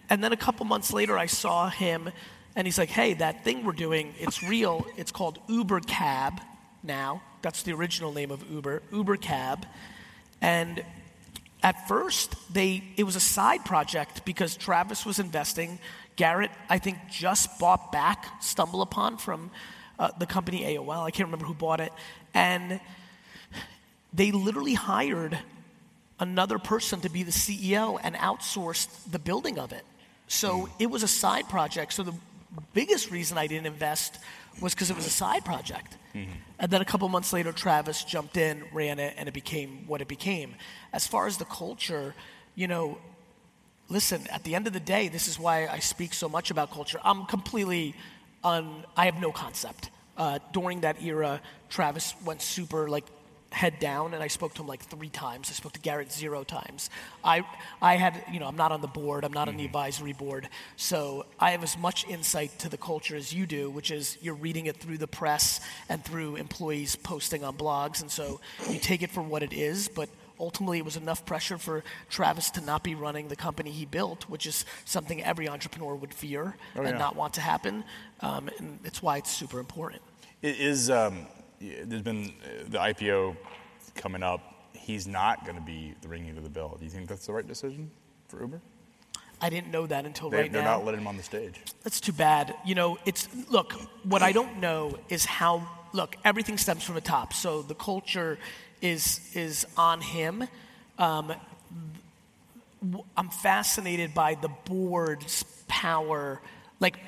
and then a couple months later, I saw him and he's like, hey, that thing we're doing, it's real. It's called Uber Cab now. That's the original name of Uber, Uber Cab. And at first they it was a side project because Travis was investing. Garrett, I think, just bought back StumbleUpon from uh, the company AOL. I can't remember who bought it, and they literally hired another person to be the CEO and outsourced the building of it. So it was a side project. So the biggest reason I didn't invest was because it was a side project. And then a couple months later, Travis jumped in, ran it, and it became what it became. As far as the culture, you know, listen, at the end of the day, this is why I speak so much about culture. I'm completely un, I have no concept. Uh, during that era, Travis went super like head down, and I spoke to him like three times. I spoke to Garrett zero times. I, I had, you know, I'm not on the board, I'm not on the advisory board, so I have as much insight to the culture as you do, which is you're reading it through the press and through employees posting on blogs, and so you take it for what it is, but ultimately it was enough pressure for Travis to not be running the company he built, which is something every entrepreneur would fear Oh, yeah. and not want to happen. Um, and it's why it's super important. It is um, there's been uh, the IPO coming up he's not going to be the ringing of the bell. Do you think that's the right decision for Uber? I didn't know that until They, right they're now. not letting him on the stage. That's too bad. You know, it's look. What I don't know is how. Look, everything stems from the top. So the culture is is on him. Um, I'm fascinated by the board's power. Like,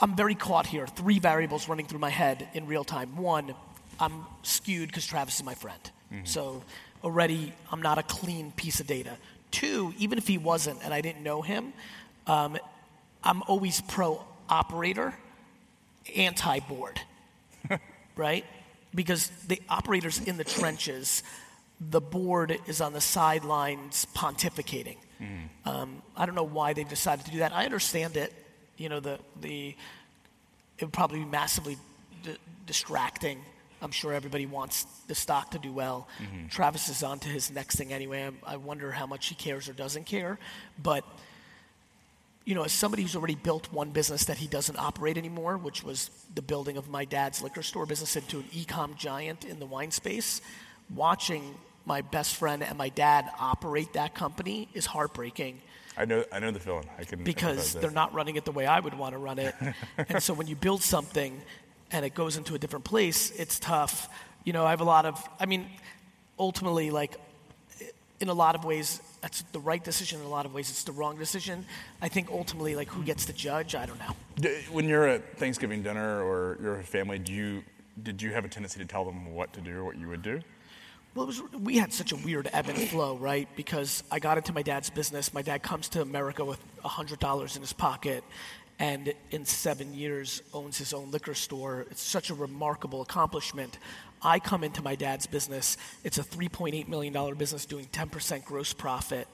I'm very caught here. Three variables running through my head in real time. One, I'm skewed because Travis is my friend. So already I'm not a clean piece of data. Two, even if he wasn't and I didn't know him, um, I'm always pro operator, anti board, right? Because the operator's in the trenches, the board is on the sidelines pontificating. Um, I don't know why they've decided to do that. I understand it. You know, the, the, it would probably be massively d- distracting. I'm sure everybody wants the stock to do well. Mm-hmm. Travis is on to his next thing anyway. I'm- I wonder how much he cares or doesn't care. But, you know, as somebody who's already built one business that he doesn't operate anymore, which was the building of my dad's liquor store business into an e-com giant in the wine space, watching my best friend and my dad operate that company is heartbreaking I know, I know the feeling. I can because they're not running it the way I would want to run it. and so when you build something and it goes into a different place, it's tough. You know, I have a lot of, I mean, ultimately, like, in a lot of ways, that's the right decision. In a lot of ways, it's the wrong decision. I think ultimately, like, who gets to judge? I don't know. When you're at Thanksgiving dinner or you're with family, do you did you have a tendency to tell them what to do or what you would do? Well, was, we had such a weird ebb and flow, right? Because I got into my dad's business. My dad comes to America with $100 in his pocket and in seven years owns his own liquor store. It's such a remarkable accomplishment. I come into my dad's business. It's a $3.8 million business doing 10% gross profit.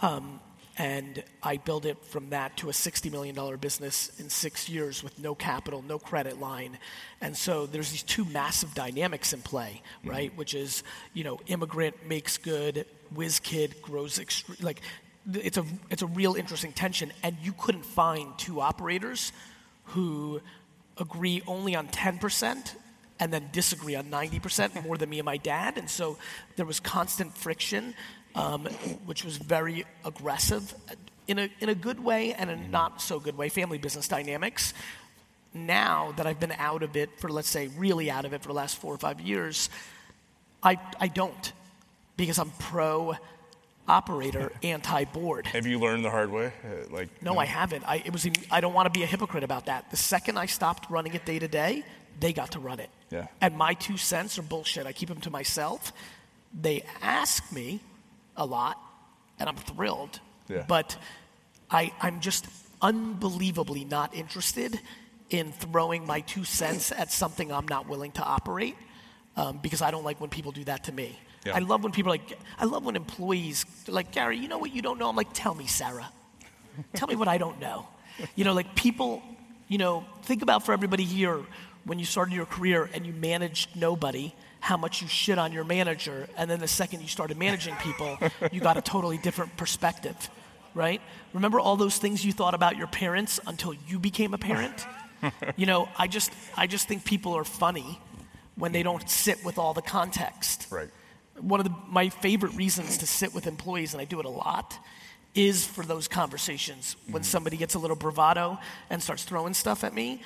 Um, and I build it from that to a $60 million business in six years with no capital, no credit line. And so there's these two massive dynamics in play, mm-hmm. right? Which is, you know, immigrant makes good, whiz kid grows extre- like it's a it's a real interesting tension. And you couldn't find two operators who agree only on 10% and then disagree on 90% more than me and my dad. And so there was constant friction, um, which was very aggressive in a, in a good way and a not so good way, family business dynamics. Now that I've been out of it for, let's say, really out of it for the last four or five years, I, I don't because I'm pro operator, anti board. Have you learned the hard way? Uh, like No, I haven't. I, it was. I don't want to be a hypocrite about that. The second I stopped running it day to day, they got to run it. Yeah. And my two cents are bullshit. I keep them to myself. They ask me a lot, and I'm thrilled. Yeah. But I, I'm just unbelievably not interested in throwing my two cents at something I'm not willing to operate um, because I don't like when people do that to me. Yeah. I love when people are like, I love when employees, like, Gary, you know what you don't know? I'm like, tell me, Sarah. tell me what I don't know. You know, like people, you know, think about for everybody here when you started your career and you managed nobody, how much you shit on your manager, and then the second you started managing people, you got a totally different perspective, right? Remember all those things you thought about your parents until you became a parent? you know, I just, I just think people are funny when they don't sit with all the context Right. one of the, my favorite reasons to sit with employees, and I do it a lot, is for those conversations. When mm-hmm. somebody gets a little bravado and starts throwing stuff at me,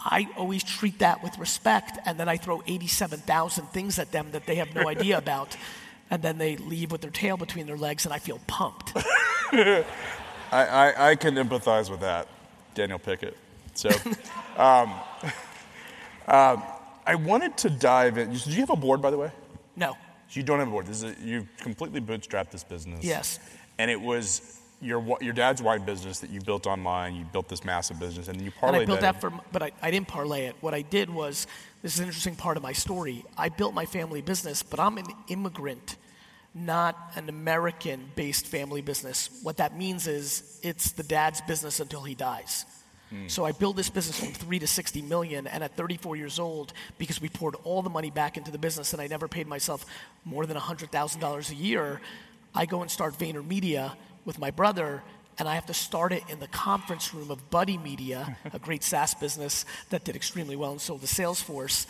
I always treat that with respect, and then I throw 87,000 things at them that they have no idea about. And then they leave with their tail between their legs, and I feel pumped. I, I, I can empathize with that, Daniel Pickett. So, um, um, I wanted to dive in. Did you have a board, by the way? No. You don't have a board. This is a, you've completely bootstrapped this business. Yes. And it was your your dad's wine business that you built online. You built this massive business, and then you And parlayed I built that. that for, but I, I didn't parlay it. What I did was, this is an interesting part of my story. I built my family business, but I'm an immigrant, not an American based family business. What that means is it's the dad's business until he dies. Hmm. So I built this business from three to 60 million, and at 34 years old, because we poured all the money back into the business and I never paid myself more than $100,000 a year, I go and start VaynerMedia with my brother, and I have to start it in the conference room of Buddy Media, a great SaaS business that did extremely well and sold to Salesforce,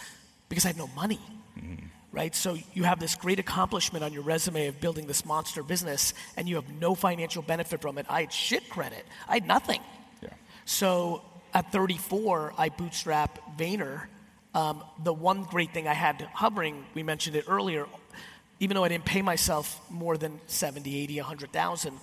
because I had no money, right? So you have this great accomplishment on your resume of building this monster business, and you have no financial benefit from it. I had shit credit. I had nothing. Yeah. So at 34, I bootstrap Vayner. Um, the one great thing I had hovering, we mentioned it earlier, even though I didn't pay myself more than 70, 80, 100,000,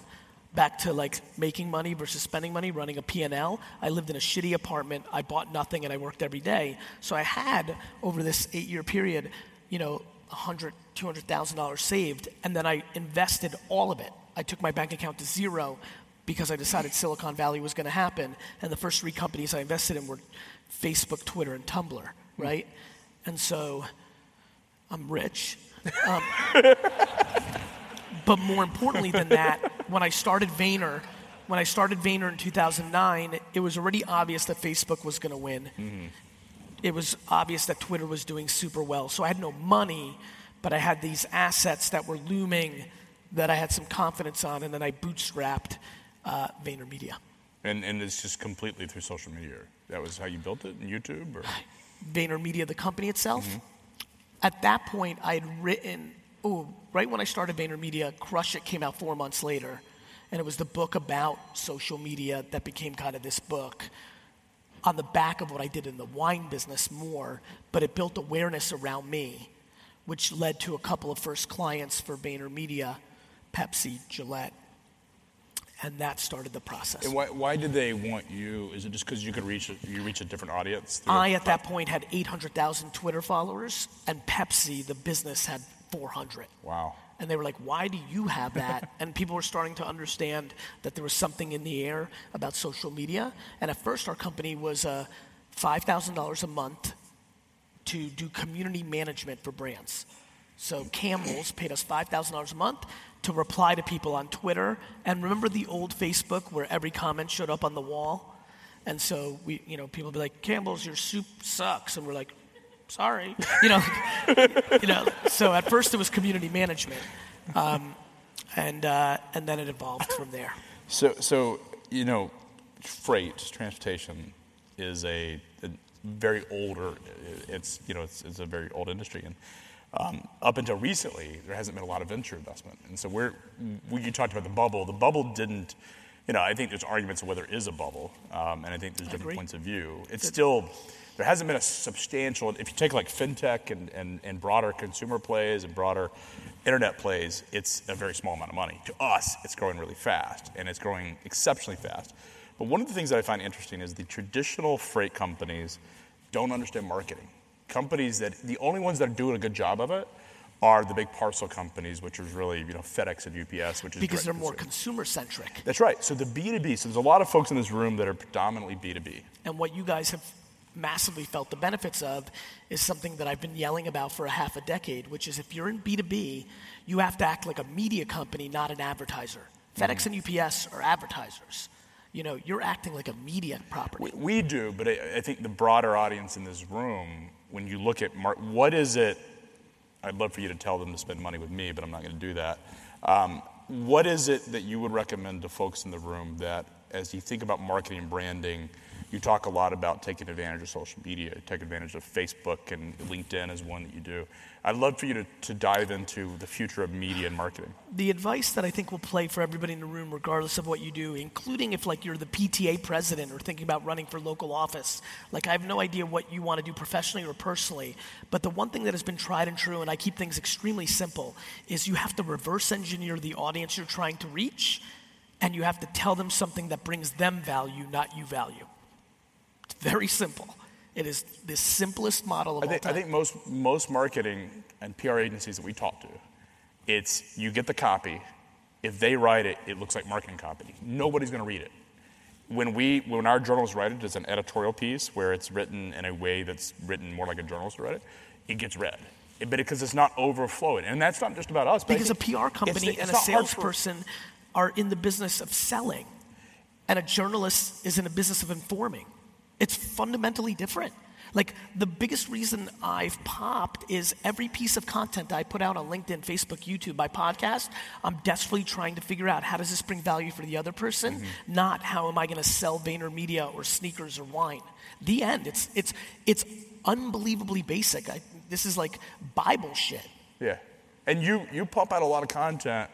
back to like making money versus spending money, running a P&L. I lived in a shitty apartment. I bought nothing and I worked every day. So I had over this 8-year period, you know, 100, 200,000 dollars saved and then I invested all of it. I took my bank account to zero because I decided Silicon Valley was going to happen and the first three companies I invested in were Facebook, Twitter and Tumblr, right? And so I'm rich. Um, but more importantly than that, when I started Vayner, when I started Vayner in 2009, it was already obvious that Facebook was going to win. Mm-hmm. It was obvious that Twitter was doing super well. So I had no money, but I had these assets that were looming that I had some confidence on, and then I bootstrapped uh, VaynerMedia. And, and it's just completely through social media. That was how you built it, in YouTube? Or? VaynerMedia, the company itself. Mm-hmm. At that point, I had written oh, right when I started VaynerMedia, Crush It came out four months later. And it was the book about social media that became kind of this book on the back of what I did in the wine business more, but it built awareness around me, which led to a couple of first clients for VaynerMedia, Pepsi, Gillette. And that started the process. And why, why did they want you? Is it just because you could reach you reach a different audience? I at that point had 800,000 Twitter followers, and Pepsi, the business, had 400. Wow. And they were like, why do you have that? and people were starting to understand that there was something in the air about social media. And at first, our company was uh, $5,000 a month to do community management for brands. So Campbell's paid us $5,000 a month to reply to people on Twitter. And remember the old Facebook where every comment showed up on the wall? And so we, you know, people would be like, Campbell's, your soup sucks. And we're like, sorry. You know, you know. So at first it was community management, um, and uh, and then it evolved from there. So so you know, freight transportation is a, a very older. It's you know it's, it's a very old industry and. Um, up until recently, there hasn't been a lot of venture investment, and so we're. We, you talked about the bubble. The bubble didn't. You know, I think there's arguments of whether it is a bubble, um, and I think there's different points of view. It's still there hasn't been a substantial, if you take like fintech and, and, and broader consumer plays and broader internet plays, it's a very small amount of money. To us, it's growing really fast, and it's growing exceptionally fast. But one of the things that I find interesting is the traditional freight companies don't understand marketing. Companies that, the only ones that are doing a good job of it are the big parcel companies, which is really, you know, FedEx and UPS, which is because they're more consumer centric. That's right. So the B2B, so there's a lot of folks in this room that are predominantly B2B. And what you guys have massively felt the benefits of is something that I've been yelling about for a half a decade, which is if you're in B2B, you have to act like a media company, not an advertiser. Mm-hmm. FedEx and UPS are advertisers. You know, you're acting like a media property. We, we do, but I, I, think the broader audience in this room, when you look at mar- what is it, I'd love for you to tell them to spend money with me, but I'm not going to do that. Um, what is it that you would recommend to folks in the room that, as you think about marketing and branding, you talk a lot about taking advantage of social media, take advantage of Facebook and LinkedIn is one that you do. I'd love for you to, to dive into the future of media and marketing. The advice that I think will play for everybody in the room, regardless of what you do, including if like you're the PTA president or thinking about running for local office, like I have no idea what you want to do professionally or personally, but the one thing that has been tried and true, and I keep things extremely simple, is you have to reverse engineer the audience you're trying to reach, and you have to tell them something that brings them value, not you value. It's very simple. It is the simplest model of I think, all time. I think most, most marketing and PR agencies that we talk to, it's you get the copy. If they write it, it looks like marketing copy. Nobody's going to read it. When, we, when our journalists write it, it's an editorial piece where it's written in a way that's written more like a journalist would write it, it gets read. It, but because it's not overflowing. And that's not just about us. Because a PR company it's, it's and a salesperson are in the business of selling, and a journalist is in the business of informing. It's fundamentally different. Like the biggest reason I've popped is every piece of content I put out on LinkedIn, Facebook, YouTube, my podcast, I'm desperately trying to figure out how does this bring value for the other person, mm-hmm. not how am I going to sell VaynerMedia or sneakers or wine. The end. It's it's it's unbelievably basic. I, this is like Bible shit. Yeah. And you, you pump out a lot of content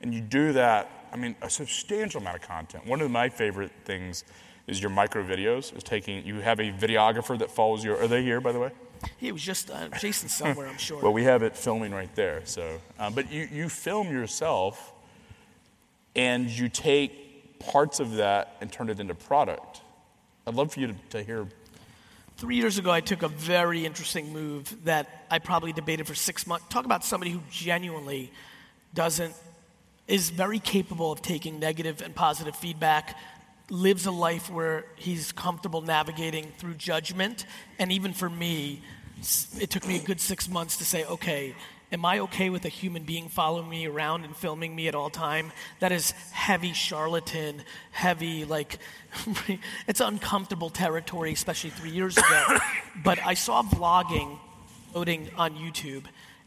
and you do that, I mean, a substantial amount of content. One of my favorite things is your micro videos, is taking, you have a videographer that follows you. Are they here, by the way? He was just uh, Jason somewhere, I'm sure. well, we have it filming right there. So, um, but you, you film yourself and you take parts of that and turn it into product. I'd love for you to, to hear Three years ago, I took a very interesting move that I probably debated for six months. Talk about somebody who genuinely doesn't, is very capable of taking negative and positive feedback, lives a life where he's comfortable navigating through judgment. And even for me, it took me a good six months to say, okay, am I okay with a human being following me around and filming me at all time? That is heavy charlatan, heavy like it's uncomfortable territory, especially three years ago. but I saw vlogging loading on YouTube,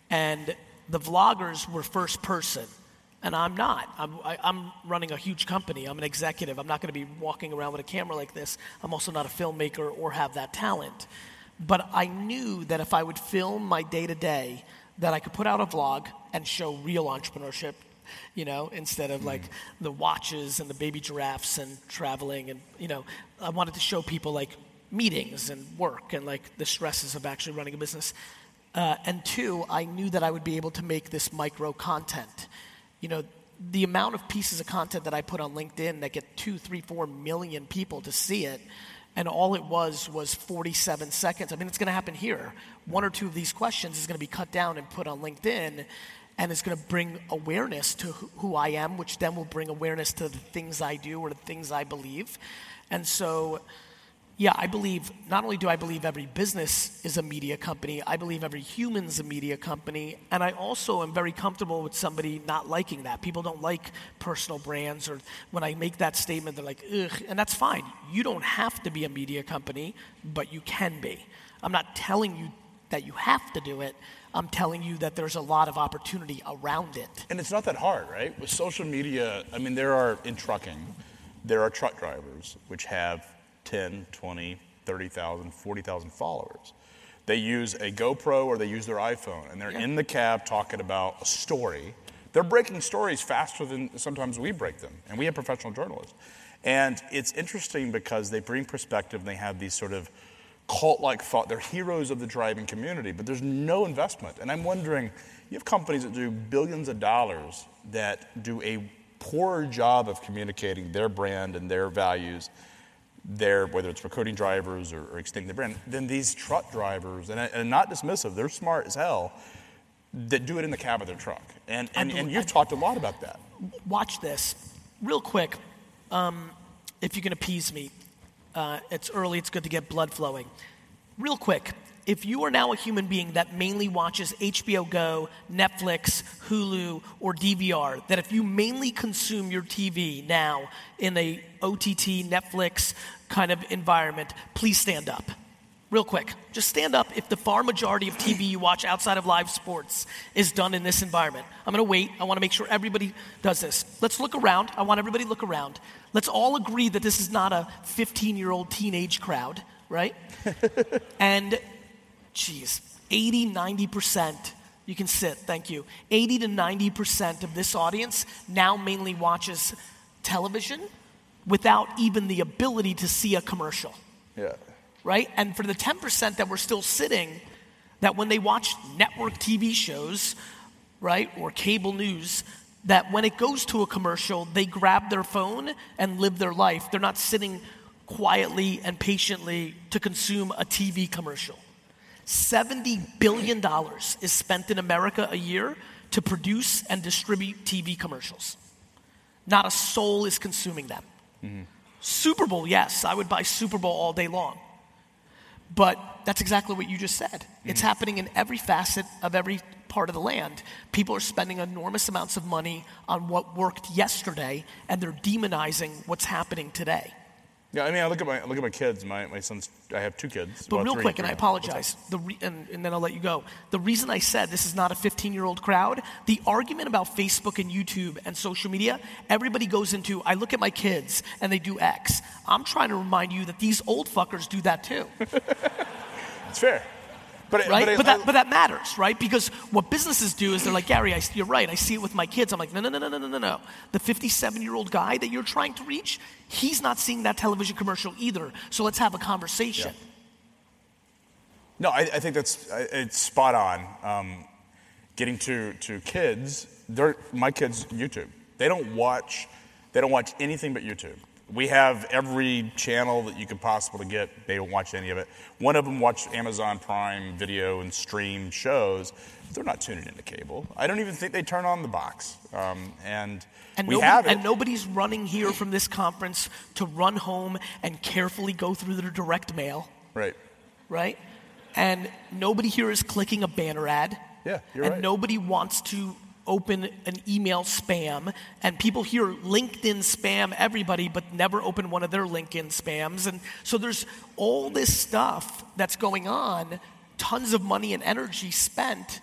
and the vloggers were first person. And I'm not. I'm, I, am running a huge company. I'm an executive. I'm not going to be walking around with a camera like this. I'm also not a filmmaker or have that talent. But I knew that if I would film my day to day, that I could put out a vlog and show real entrepreneurship, you know, instead of like the watches and the baby giraffes and traveling. And, you know, I wanted to show people like meetings and work and like the stresses of actually running a business. Uh, and two, I knew that I would be able to make this micro content. You know, the amount of pieces of content that I put on LinkedIn that get two, three, four million people to see it and all it was was 47 seconds. I mean, it's going to happen here. One or two of these questions is going to be cut down and put on LinkedIn, and it's going to bring awareness to who I am, which then will bring awareness to the things I do or the things I believe. And so, yeah, I believe, not only do I believe every business is a media company, I believe every human's a media company. And I also am very comfortable with somebody not liking that. People don't like personal brands, or when I make that statement, they're like, ugh, and that's fine. You don't have to be a media company, but you can be. I'm not telling you that you have to do it. I'm telling you that there's a lot of opportunity around it. And it's not that hard, right? With social media, I mean, there are, in trucking, there are truck drivers which have 10, 20, 30,000, 40,000 followers. They use a GoPro or they use their iPhone and they're yeah. in the cab talking about a story. They're breaking stories faster than sometimes we break them, and we have professional journalists. And it's interesting because they bring perspective and they have these sort of cult like thought. They're heroes of the driving community, but there's no investment. And I'm wondering you have companies that do billions of dollars that do a poor job of communicating their brand and their values there, whether it's recruiting drivers or, or extending the brand, then these truck drivers, and, and not dismissive, they're smart as hell, that do it in the cab of their truck. And, and, and you've talked a lot about that. Watch this. Real quick, um, if you can appease me, uh, it's early, it's good to get blood flowing. Real quick, if you are now a human being that mainly watches HBO Go, Netflix, Hulu, or DVR, that if you mainly consume your TV now in a OTT, Netflix kind of environment, please stand up. Real quick, just stand up if the far majority of TV you watch outside of live sports is done in this environment. I'm gonna wait. I wanna make sure everybody does this. Let's look around. I want everybody to look around. Let's all agree that this is not a 15 year old teenage crowd, right? and geez, 80, 90%, you can sit, thank you. 80 to 90% of this audience now mainly watches television without even the ability to see a commercial. Yeah. Right? And for the 10% that we're still sitting, that when they watch network TV shows, right, or cable news, that when it goes to a commercial, they grab their phone and live their life. They're not sitting quietly and patiently to consume a TV commercial. $70 billion is spent in America a year to produce and distribute TV commercials. Not a soul is consuming them. Mm-hmm. Super Bowl, yes, I would buy Super Bowl all day long. But that's exactly what you just said. Mm-hmm. It's happening in every facet of every part of the land. People are spending enormous amounts of money on what worked yesterday, and they're demonizing what's happening today. Yeah, I mean, I look at my I look at my kids. My my sons. I have two kids. But real quick, and I apologize. The re, and, and then I'll let you go. The reason I said this is not a 15 year old crowd. The argument about Facebook and YouTube and social media. Everybody goes into. I look at my kids and they do X. I'm trying to remind you that these old fuckers do that too. it's fair. But, right? but, but that, I, but that matters, right? Because what businesses do is they're like, Gary, I, you're right. I see it with my kids. I'm like, no, no, no, no, no, no, no. The 57 year old guy that you're trying to reach, he's not seeing that television commercial either. So let's have a conversation. Yeah. No, I, I, think that's it's spot on. Um, getting to to kids, my kids YouTube. They don't watch they don't watch anything but YouTube. We have every channel that you could possibly get. They don't watch any of it. One of them watched Amazon Prime Video and stream shows. They're not tuning into cable. I don't even think they turn on the box. Um, and, And, we nobody- have it. and nobody's running here from this conference to run home and carefully go through their direct mail, right. right? And nobody here is clicking a banner ad. Yeah, you're and right. nobody wants to open an email spam. And people hear LinkedIn spam everybody, but never open one of their LinkedIn spams. And so there's all this stuff that's going on, tons of money and energy spent.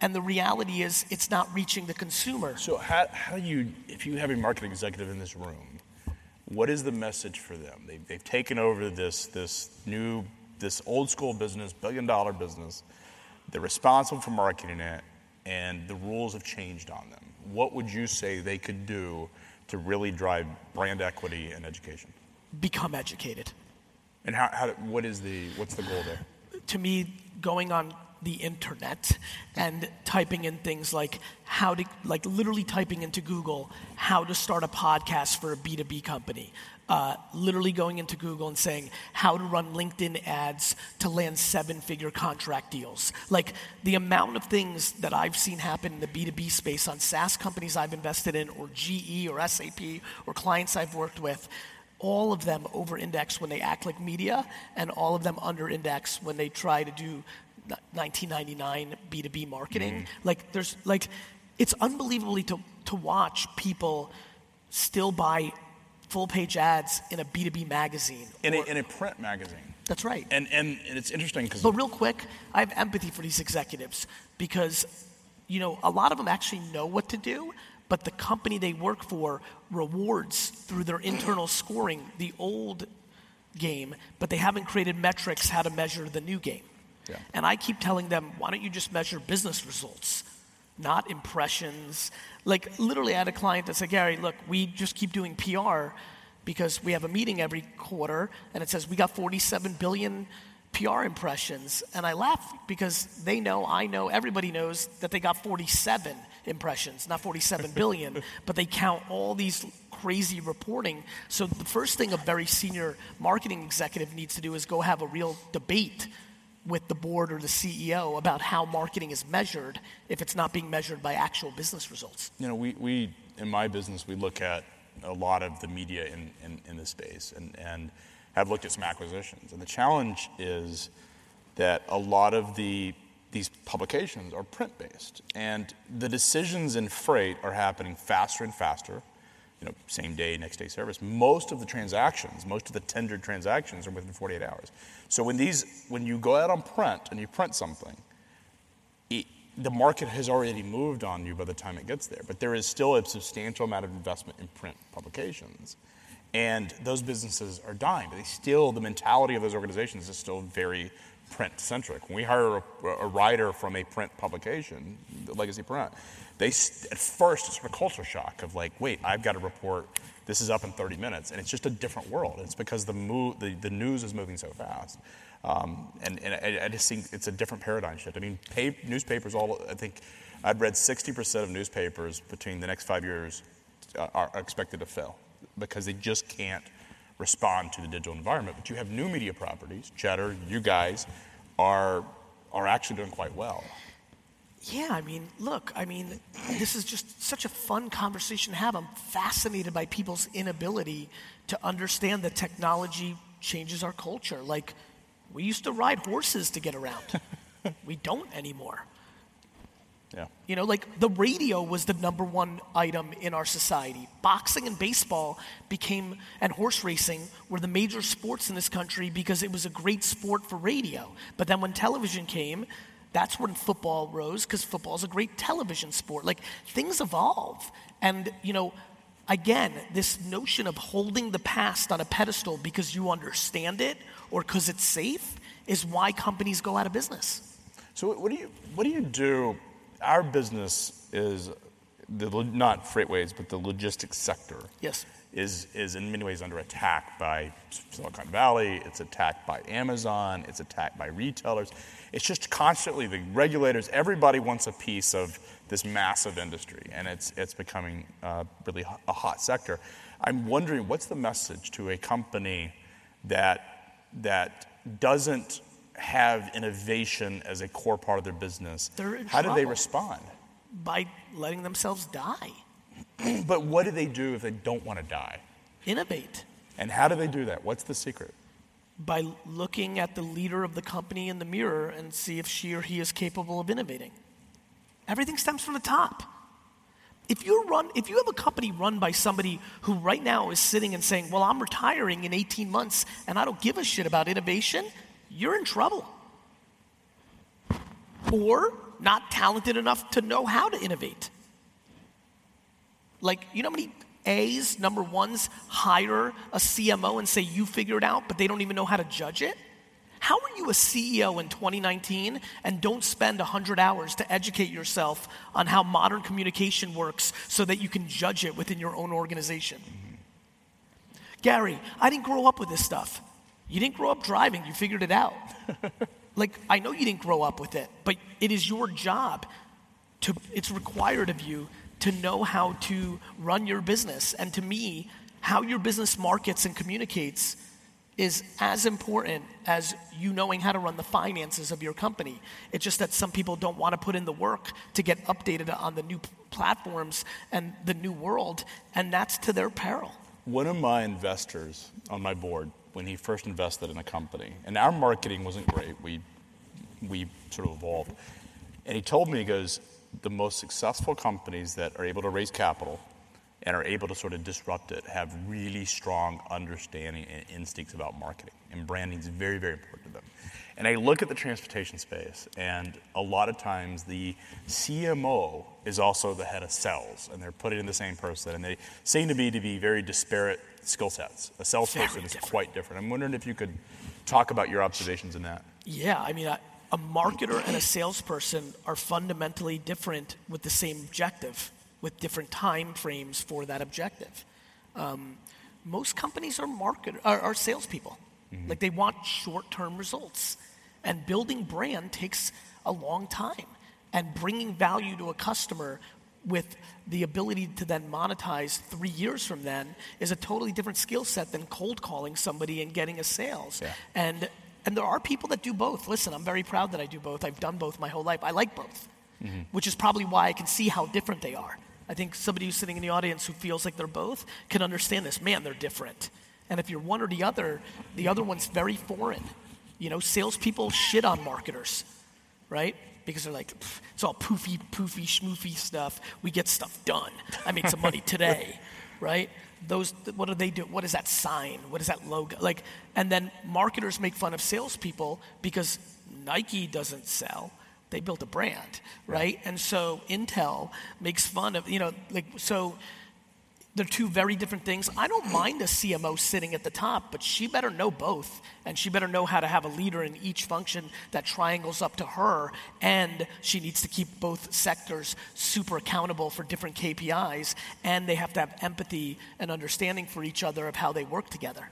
And the reality is, it's not reaching the consumer. So how, how do you, if you have a marketing executive in this room, what is the message for them? They, they've taken over this, this new, this old school business, billion dollar business. They're responsible for marketing it, and the rules have changed on them. What would you say they could do to really drive brand equity and education? Become educated. And how, how what is the, what's the goal there? to me going on the internet and typing in things like how to like literally typing into google how to start a podcast for a b2b company uh, literally going into google and saying how to run linkedin ads to land seven figure contract deals like the amount of things that i've seen happen in the b2b space on saas companies i've invested in or ge or sap or clients i've worked with all of them over index when they act like media, and all of them under index when they try to do 1999 B2B marketing. Like, there's like, it's unbelievably to, to watch people still buy full page ads in a B2B magazine. In a, in a print magazine. that's right. And, and, and it's interesting because But real quick, I have empathy for these executives because, you know, a lot of them actually know what to do, but the company they work for rewards through their internal scoring the old game, but they haven't created metrics how to measure the new game. Yeah. And I keep telling them, why don't you just measure business results, not impressions? Like, literally, I had a client that said, Gary, look, we just keep doing PR because we have a meeting every quarter and it says we got 47 billion PR impressions. And I laugh because they know, I know, everybody knows that they got 47 impressions, not 47 billion, but they count all these crazy reporting. So the first thing a very senior marketing executive needs to do is go have a real debate with the board or the CEO about how marketing is measured if it's not being measured by actual business results. You know, we, we in my business, we look at a lot of the media in, in, in this space and, and have looked at some acquisitions. And the challenge is that a lot of the these publications are print based. And the decisions in freight are happening faster and faster. Know, same day, next day service. Most of the transactions, most of the tendered transactions are within 48 hours. So when these when you go out on print and you print something, it, the market has already moved on you by the time it gets there. But there is still a substantial amount of investment in print publications. And those businesses are dying. But they still, the mentality of those organizations is still very print centric. When we hire a, a writer from a print publication, the Legacy Print, they at first it's sort of culture shock of like, wait, I've got to report. This is up in 30 minutes, and it's just a different world. It's because the the, the news is moving so fast, um, and, and I, I just think it's a different paradigm shift. I mean, pay, newspapers all. I think I've read 60% of newspapers between the next five years uh, are expected to fail because they just can't respond to the digital environment. But you have new media properties, Cheddar, you guys are are actually doing quite well. Yeah, I mean, look, I mean, this is just such a fun conversation to have. I'm fascinated by people's inability to understand that technology changes our culture. Like, we used to ride horses to get around, we don't anymore. Yeah. You know, like the radio was the number one item in our society. Boxing and baseball became, and horse racing were the major sports in this country because it was a great sport for radio. But then when television came, that's when football rose because football is a great television sport. Like things evolve. And, you know, again, this notion of holding the past on a pedestal because you understand it or because it's safe is why companies go out of business. So what do you what do you do? Our business is the not FreightWaves, but the logistics sector. Yes. Is, is in many ways under attack by Silicon Valley. It's attacked by Amazon. It's attacked by retailers. It's just constantly the regulators. Everybody wants a piece of this massive industry, and it's it's becoming uh, really a hot sector. I'm wondering what's the message to a company that that doesn't have innovation as a core part of their business. How do they respond? By letting themselves die. but what do they do if they don't want to die? Innovate. And how do they do that? What's the secret? By looking at the leader of the company in the mirror and see if she or he is capable of innovating. Everything stems from the top. If you run, if you have a company run by somebody who right now is sitting and saying, "Well, I'm retiring in 18 months and I don't give a shit about innovation," you're in trouble. Or not talented enough to know how to innovate. Like, you know how many A's, number ones, hire a CMO and say, "You figure it out," but they don't even know how to judge it? How are you a CEO in 2019 and don't spend 100 hours to educate yourself on how modern communication works so that you can judge it within your own organization? Gary, I didn't grow up with this stuff. You didn't grow up driving, you figured it out. like, I know you didn't grow up with it, but it is your job to, it's required of you to know how to run your business. And to me, how your business markets and communicates is as important as you knowing how to run the finances of your company. It's just that some people don't want to put in the work to get updated on the new platforms and the new world, and that's to their peril. One of my investors on my board, when he first invested in a company, and our marketing wasn't great, we, we sort of evolved. And he told me, he goes, the most successful companies that are able to raise capital and are able to sort of disrupt it have really strong understanding and instincts about marketing. And branding is very, very important to them. And I look at the transportation space, and a lot of times the CMO is also the head of sales, and they're put it in the same person. And they seem to be to be very disparate skill sets. A salesperson is quite different. I'm wondering if you could talk about your observations in that. Yeah, I mean, a marketer and a salesperson are fundamentally different with the same objective with different time frames for that objective. Um, most companies are market are, are salespeople. Mm-hmm. Like they want short-term results, and building brand takes a long time. And bringing value to a customer with the ability to then monetize three years from then is a totally different skill set than cold calling somebody and getting a sales. Yeah. And and there are people that do both. Listen, I'm very proud that I do both. I've done both my whole life. I like both, mm-hmm. which is probably why I can see how different they are. I think somebody who's sitting in the audience who feels like they're both can understand this. Man, they're different. And if you're one or the other, the other one's very foreign. You know, salespeople shit on marketers, right? Because they're like, it's all poofy, poofy, schmoofy stuff. We get stuff done. I made some money today, right? Those, what do they do? What is that sign? What is that logo? Like, and then marketers make fun of salespeople because Nike doesn't sell they built a brand, right? And so Intel makes fun of, you know, like, so they're two very different things. I don't mind a CMO sitting at the top, but she better know both. And she better know how to have a leader in each function that triangles up to her. And she needs to keep both sectors super accountable for different KPIs. And they have to have empathy and understanding for each other of how they work together.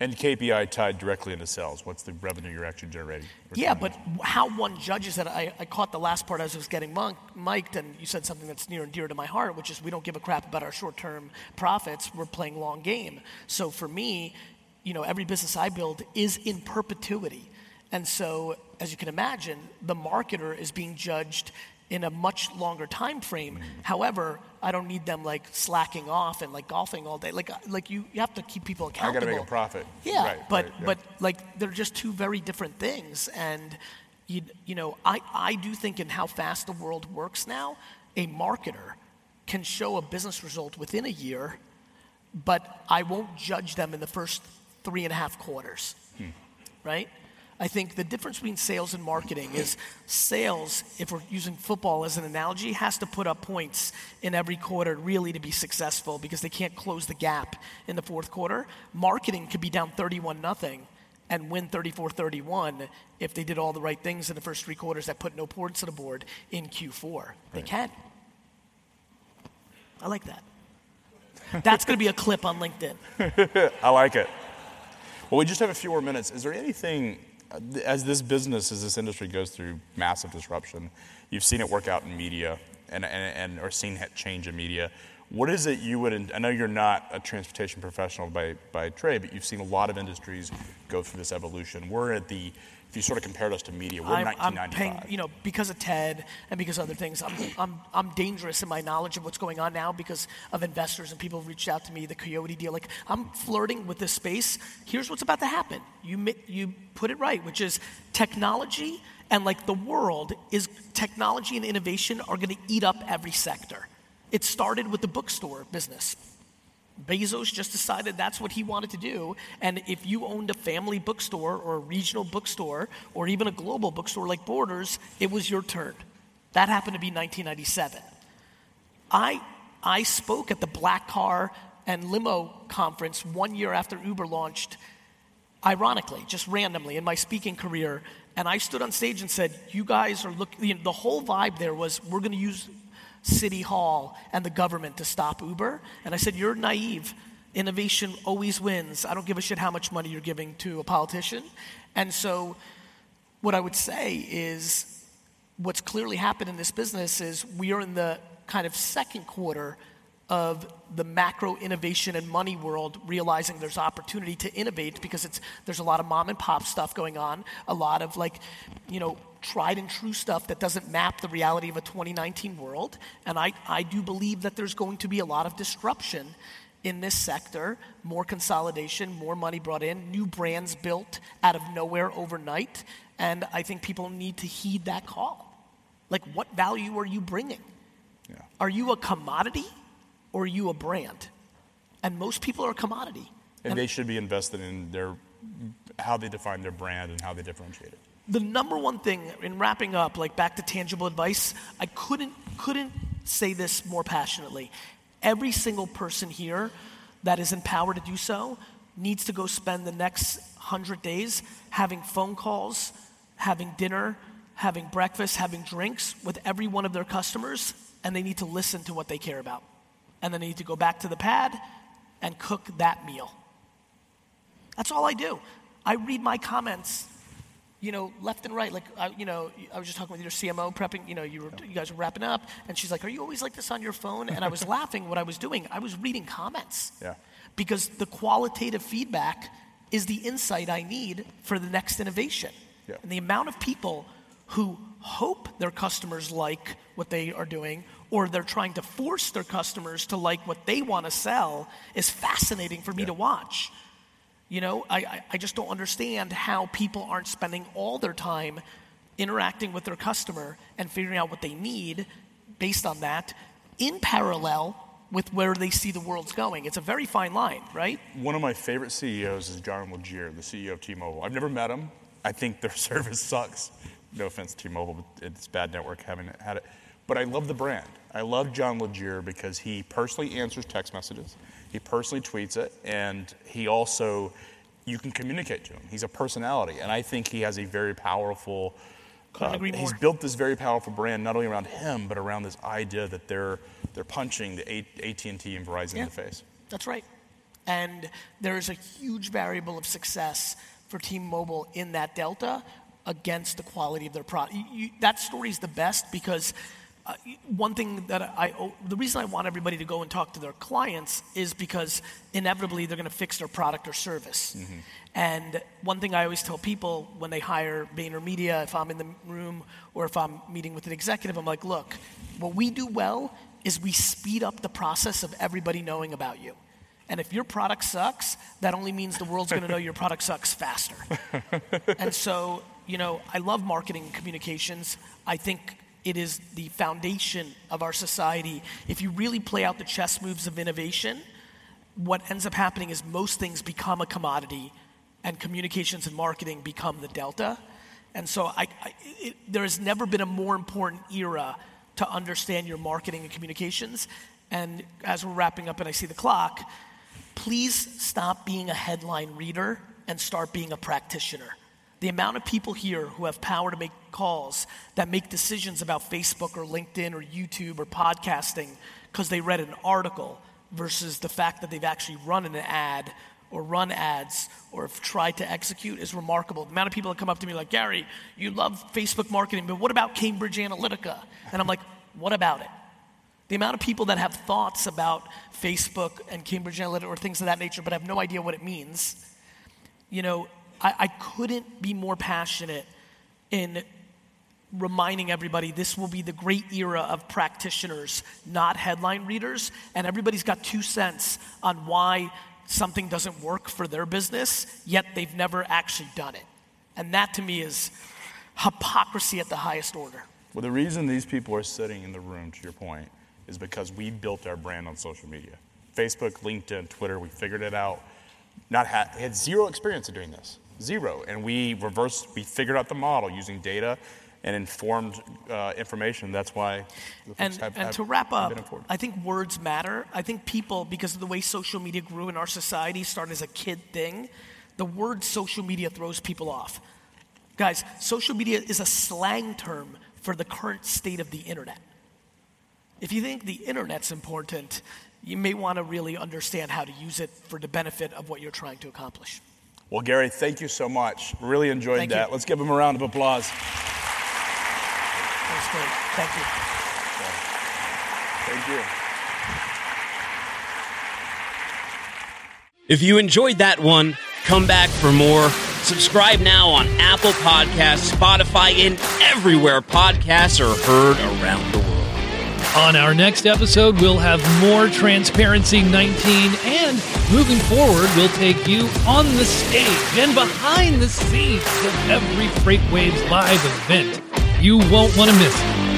And KPI tied directly into sales. What's the revenue you're actually generating? Yeah, but how one judges that, I, I caught the last part as I was getting monk, mic'd, and you said something that's near and dear to my heart, which is we don't give a crap about our short term profits. We're playing long game. So for me, you know, every business I build is in perpetuity. And so, as you can imagine, the marketer is being judged in a much longer time frame. Mm-hmm. However, I don't need them like slacking off and like golfing all day. Like uh, like you, you have to keep people accountable. I got to make a profit. Yeah, right, but right, yeah. but like they're just two very different things. And you you know I I do think in how fast the world works now, a marketer can show a business result within a year, but I won't judge them in the first three and a half quarters. Hmm. Right I think the difference between sales and marketing is sales, if we're using football as an analogy, has to put up points in every quarter really to be successful because they can't close the gap in the fourth quarter. Marketing could be down 31 nothing and win 34 31 if they did all the right things in the first three quarters that put no points on the board in Q4. They can. I like that. That's going to be a clip on LinkedIn. I like it. Well, we just have a few more minutes. Is there anything, as this business, as this industry goes through massive disruption, you've seen it work out in media and, and, and or seen it change in media. What is it you would, I know you're not a transportation professional by, by trade, but you've seen a lot of industries go through this evolution. We're at the, if you sort of compared us to media, we're I'm, 1995. I'm paying, you know, because of Ted and because of other things, I'm, I'm, I'm dangerous in my knowledge of what's going on now because of investors and people reached out to me, the Coyote deal. Like, I'm flirting with this space. Here's what's about to happen. You, you put it right, which is technology and like the world is technology and innovation are going to eat up every sector. It started with the bookstore business. Bezos just decided that's what he wanted to do. And if you owned a family bookstore or a regional bookstore or even a global bookstore like Borders, it was your turn. That happened to be 1997. I, I spoke at the Black Car and Limo conference one year after Uber launched, ironically, just randomly in my speaking career. And I stood on stage and said, You guys are looking, you know, the whole vibe there was, we're going to use City Hall and the government to stop Uber. And I said, You're naive. Innovation always wins. I don't give a shit how much money you're giving to a politician. And so, what I would say is, what's clearly happened in this business is we are in the kind of second quarter of the macro innovation and money world realizing there's opportunity to innovate because it's there's a lot of mom and pop stuff going on a lot of like you know tried and true stuff that doesn't map the reality of a 2019 world and i, I do believe that there's going to be a lot of disruption in this sector more consolidation more money brought in new brands built out of nowhere overnight and i think people need to heed that call like what value are you bringing Yeah. are you a commodity or are you a brand? And most people are a commodity. And they should be invested in their, how they define their brand and how they differentiate it. The number one thing in wrapping up, like back to tangible advice, I couldn't couldn't say this more passionately. Every single person here that is empowered to do so needs to go spend the next hundred days having phone calls, having dinner, having breakfast, having drinks with every one of their customers, and they need to listen to what they care about. And then they need to go back to the pad and cook that meal. That's all I do. I read my comments, you know, left and right. Like, I, you know, I was just talking with your CMO prepping. You know, you, were, you guys were wrapping up, and she's like, "Are you always like this on your phone?" And I was laughing. What I was doing, I was reading comments. Yeah. Because the qualitative feedback is the insight I need for the next innovation. Yeah. And the amount of people who hope their customers like what they are doing or they're trying to force their customers to like what they want to sell is fascinating for me Yeah. to watch. You know, I, I, just don't understand how people aren't spending all their time interacting with their customer and figuring out what they need based on that in parallel with where they see the world's going. It's a very fine line, right? One of my favorite CEOs is John Legere, the CEO of T-Mobile. I've never met him. I think their service sucks. No offense to T-Mobile, but it's bad network having had it. But I love the brand. I love John Legere because he personally answers text messages. He personally tweets it, and he also you can communicate to him. He's a personality, and I think he has a very powerful. Uh, agree He's built this very powerful brand not only around him, but around this idea that they're they're punching the AT&T and Verizon in the face. That's right. And there's a huge variable of success for T-Mobile in that delta against the quality of their product. You, you, that story is the best because uh, one thing that I, oh, the reason I want everybody to go and talk to their clients is because inevitably they're going to fix their product or service. And one thing I always tell people when they hire VaynerMedia, if I'm in the room or if I'm meeting with an executive, I'm like, look, what we do well is we speed up the process of everybody knowing about you. And if your product sucks, that only means the world's going to know your product sucks faster. and so, you know, I love marketing and communications. I think it is the foundation of our society. If you really play out the chess moves of innovation, what ends up happening is most things become a commodity and communications and marketing become the delta. And so I, I, it, there has never been a more important era to understand your marketing and communications. And as we're wrapping up and I see the clock, please stop being a headline reader and start being a practitioner. The amount of people here who have power to make calls that make decisions about Facebook or LinkedIn or YouTube or podcasting because they read an article versus the fact that they've actually run an ad or run ads or have tried to execute is remarkable. The amount of people that come up to me like, Gary, you love Facebook marketing, but what about Cambridge Analytica? And I'm like, what about it? The amount of people that have thoughts about Facebook and Cambridge Analytica or things of that nature, but have no idea what it means. You know, I, I couldn't be more passionate in reminding everybody this will be the great era of practitioners, not headline readers. And everybody's got two cents on why something doesn't work for their business, yet they've never actually done it. And that to me is hypocrisy at the highest order. Well, the reason these people are sitting in the room, to your point, is because we built our brand on social media Facebook, LinkedIn, Twitter. We figured it out. Not ha- had zero experience of doing this, zero. And we reversed, we figured out the model using data and informed uh, information. That's why. And, have, and have, to wrap up, I think words matter. I think people, because of the way social media grew in our society, started as a kid thing. The word social media throws people off. Guys, social media is a slang term for the current state of the internet. If you think the internet's important, you may want to really understand how to use it for the benefit of what you're trying to accomplish. Well, Gary, thank you so much. Really enjoyed thank that. You. Let's give him a round of applause. That was great. Thank you. Thank you. If you enjoyed that one, come back for more. Subscribe now on Apple Podcasts, Spotify, and everywhere podcasts are heard around the world. On our next episode, we'll have more Transparency 19, and moving forward, we'll take you on the stage and behind the scenes of every FreightWaves live event. You won't want to miss it.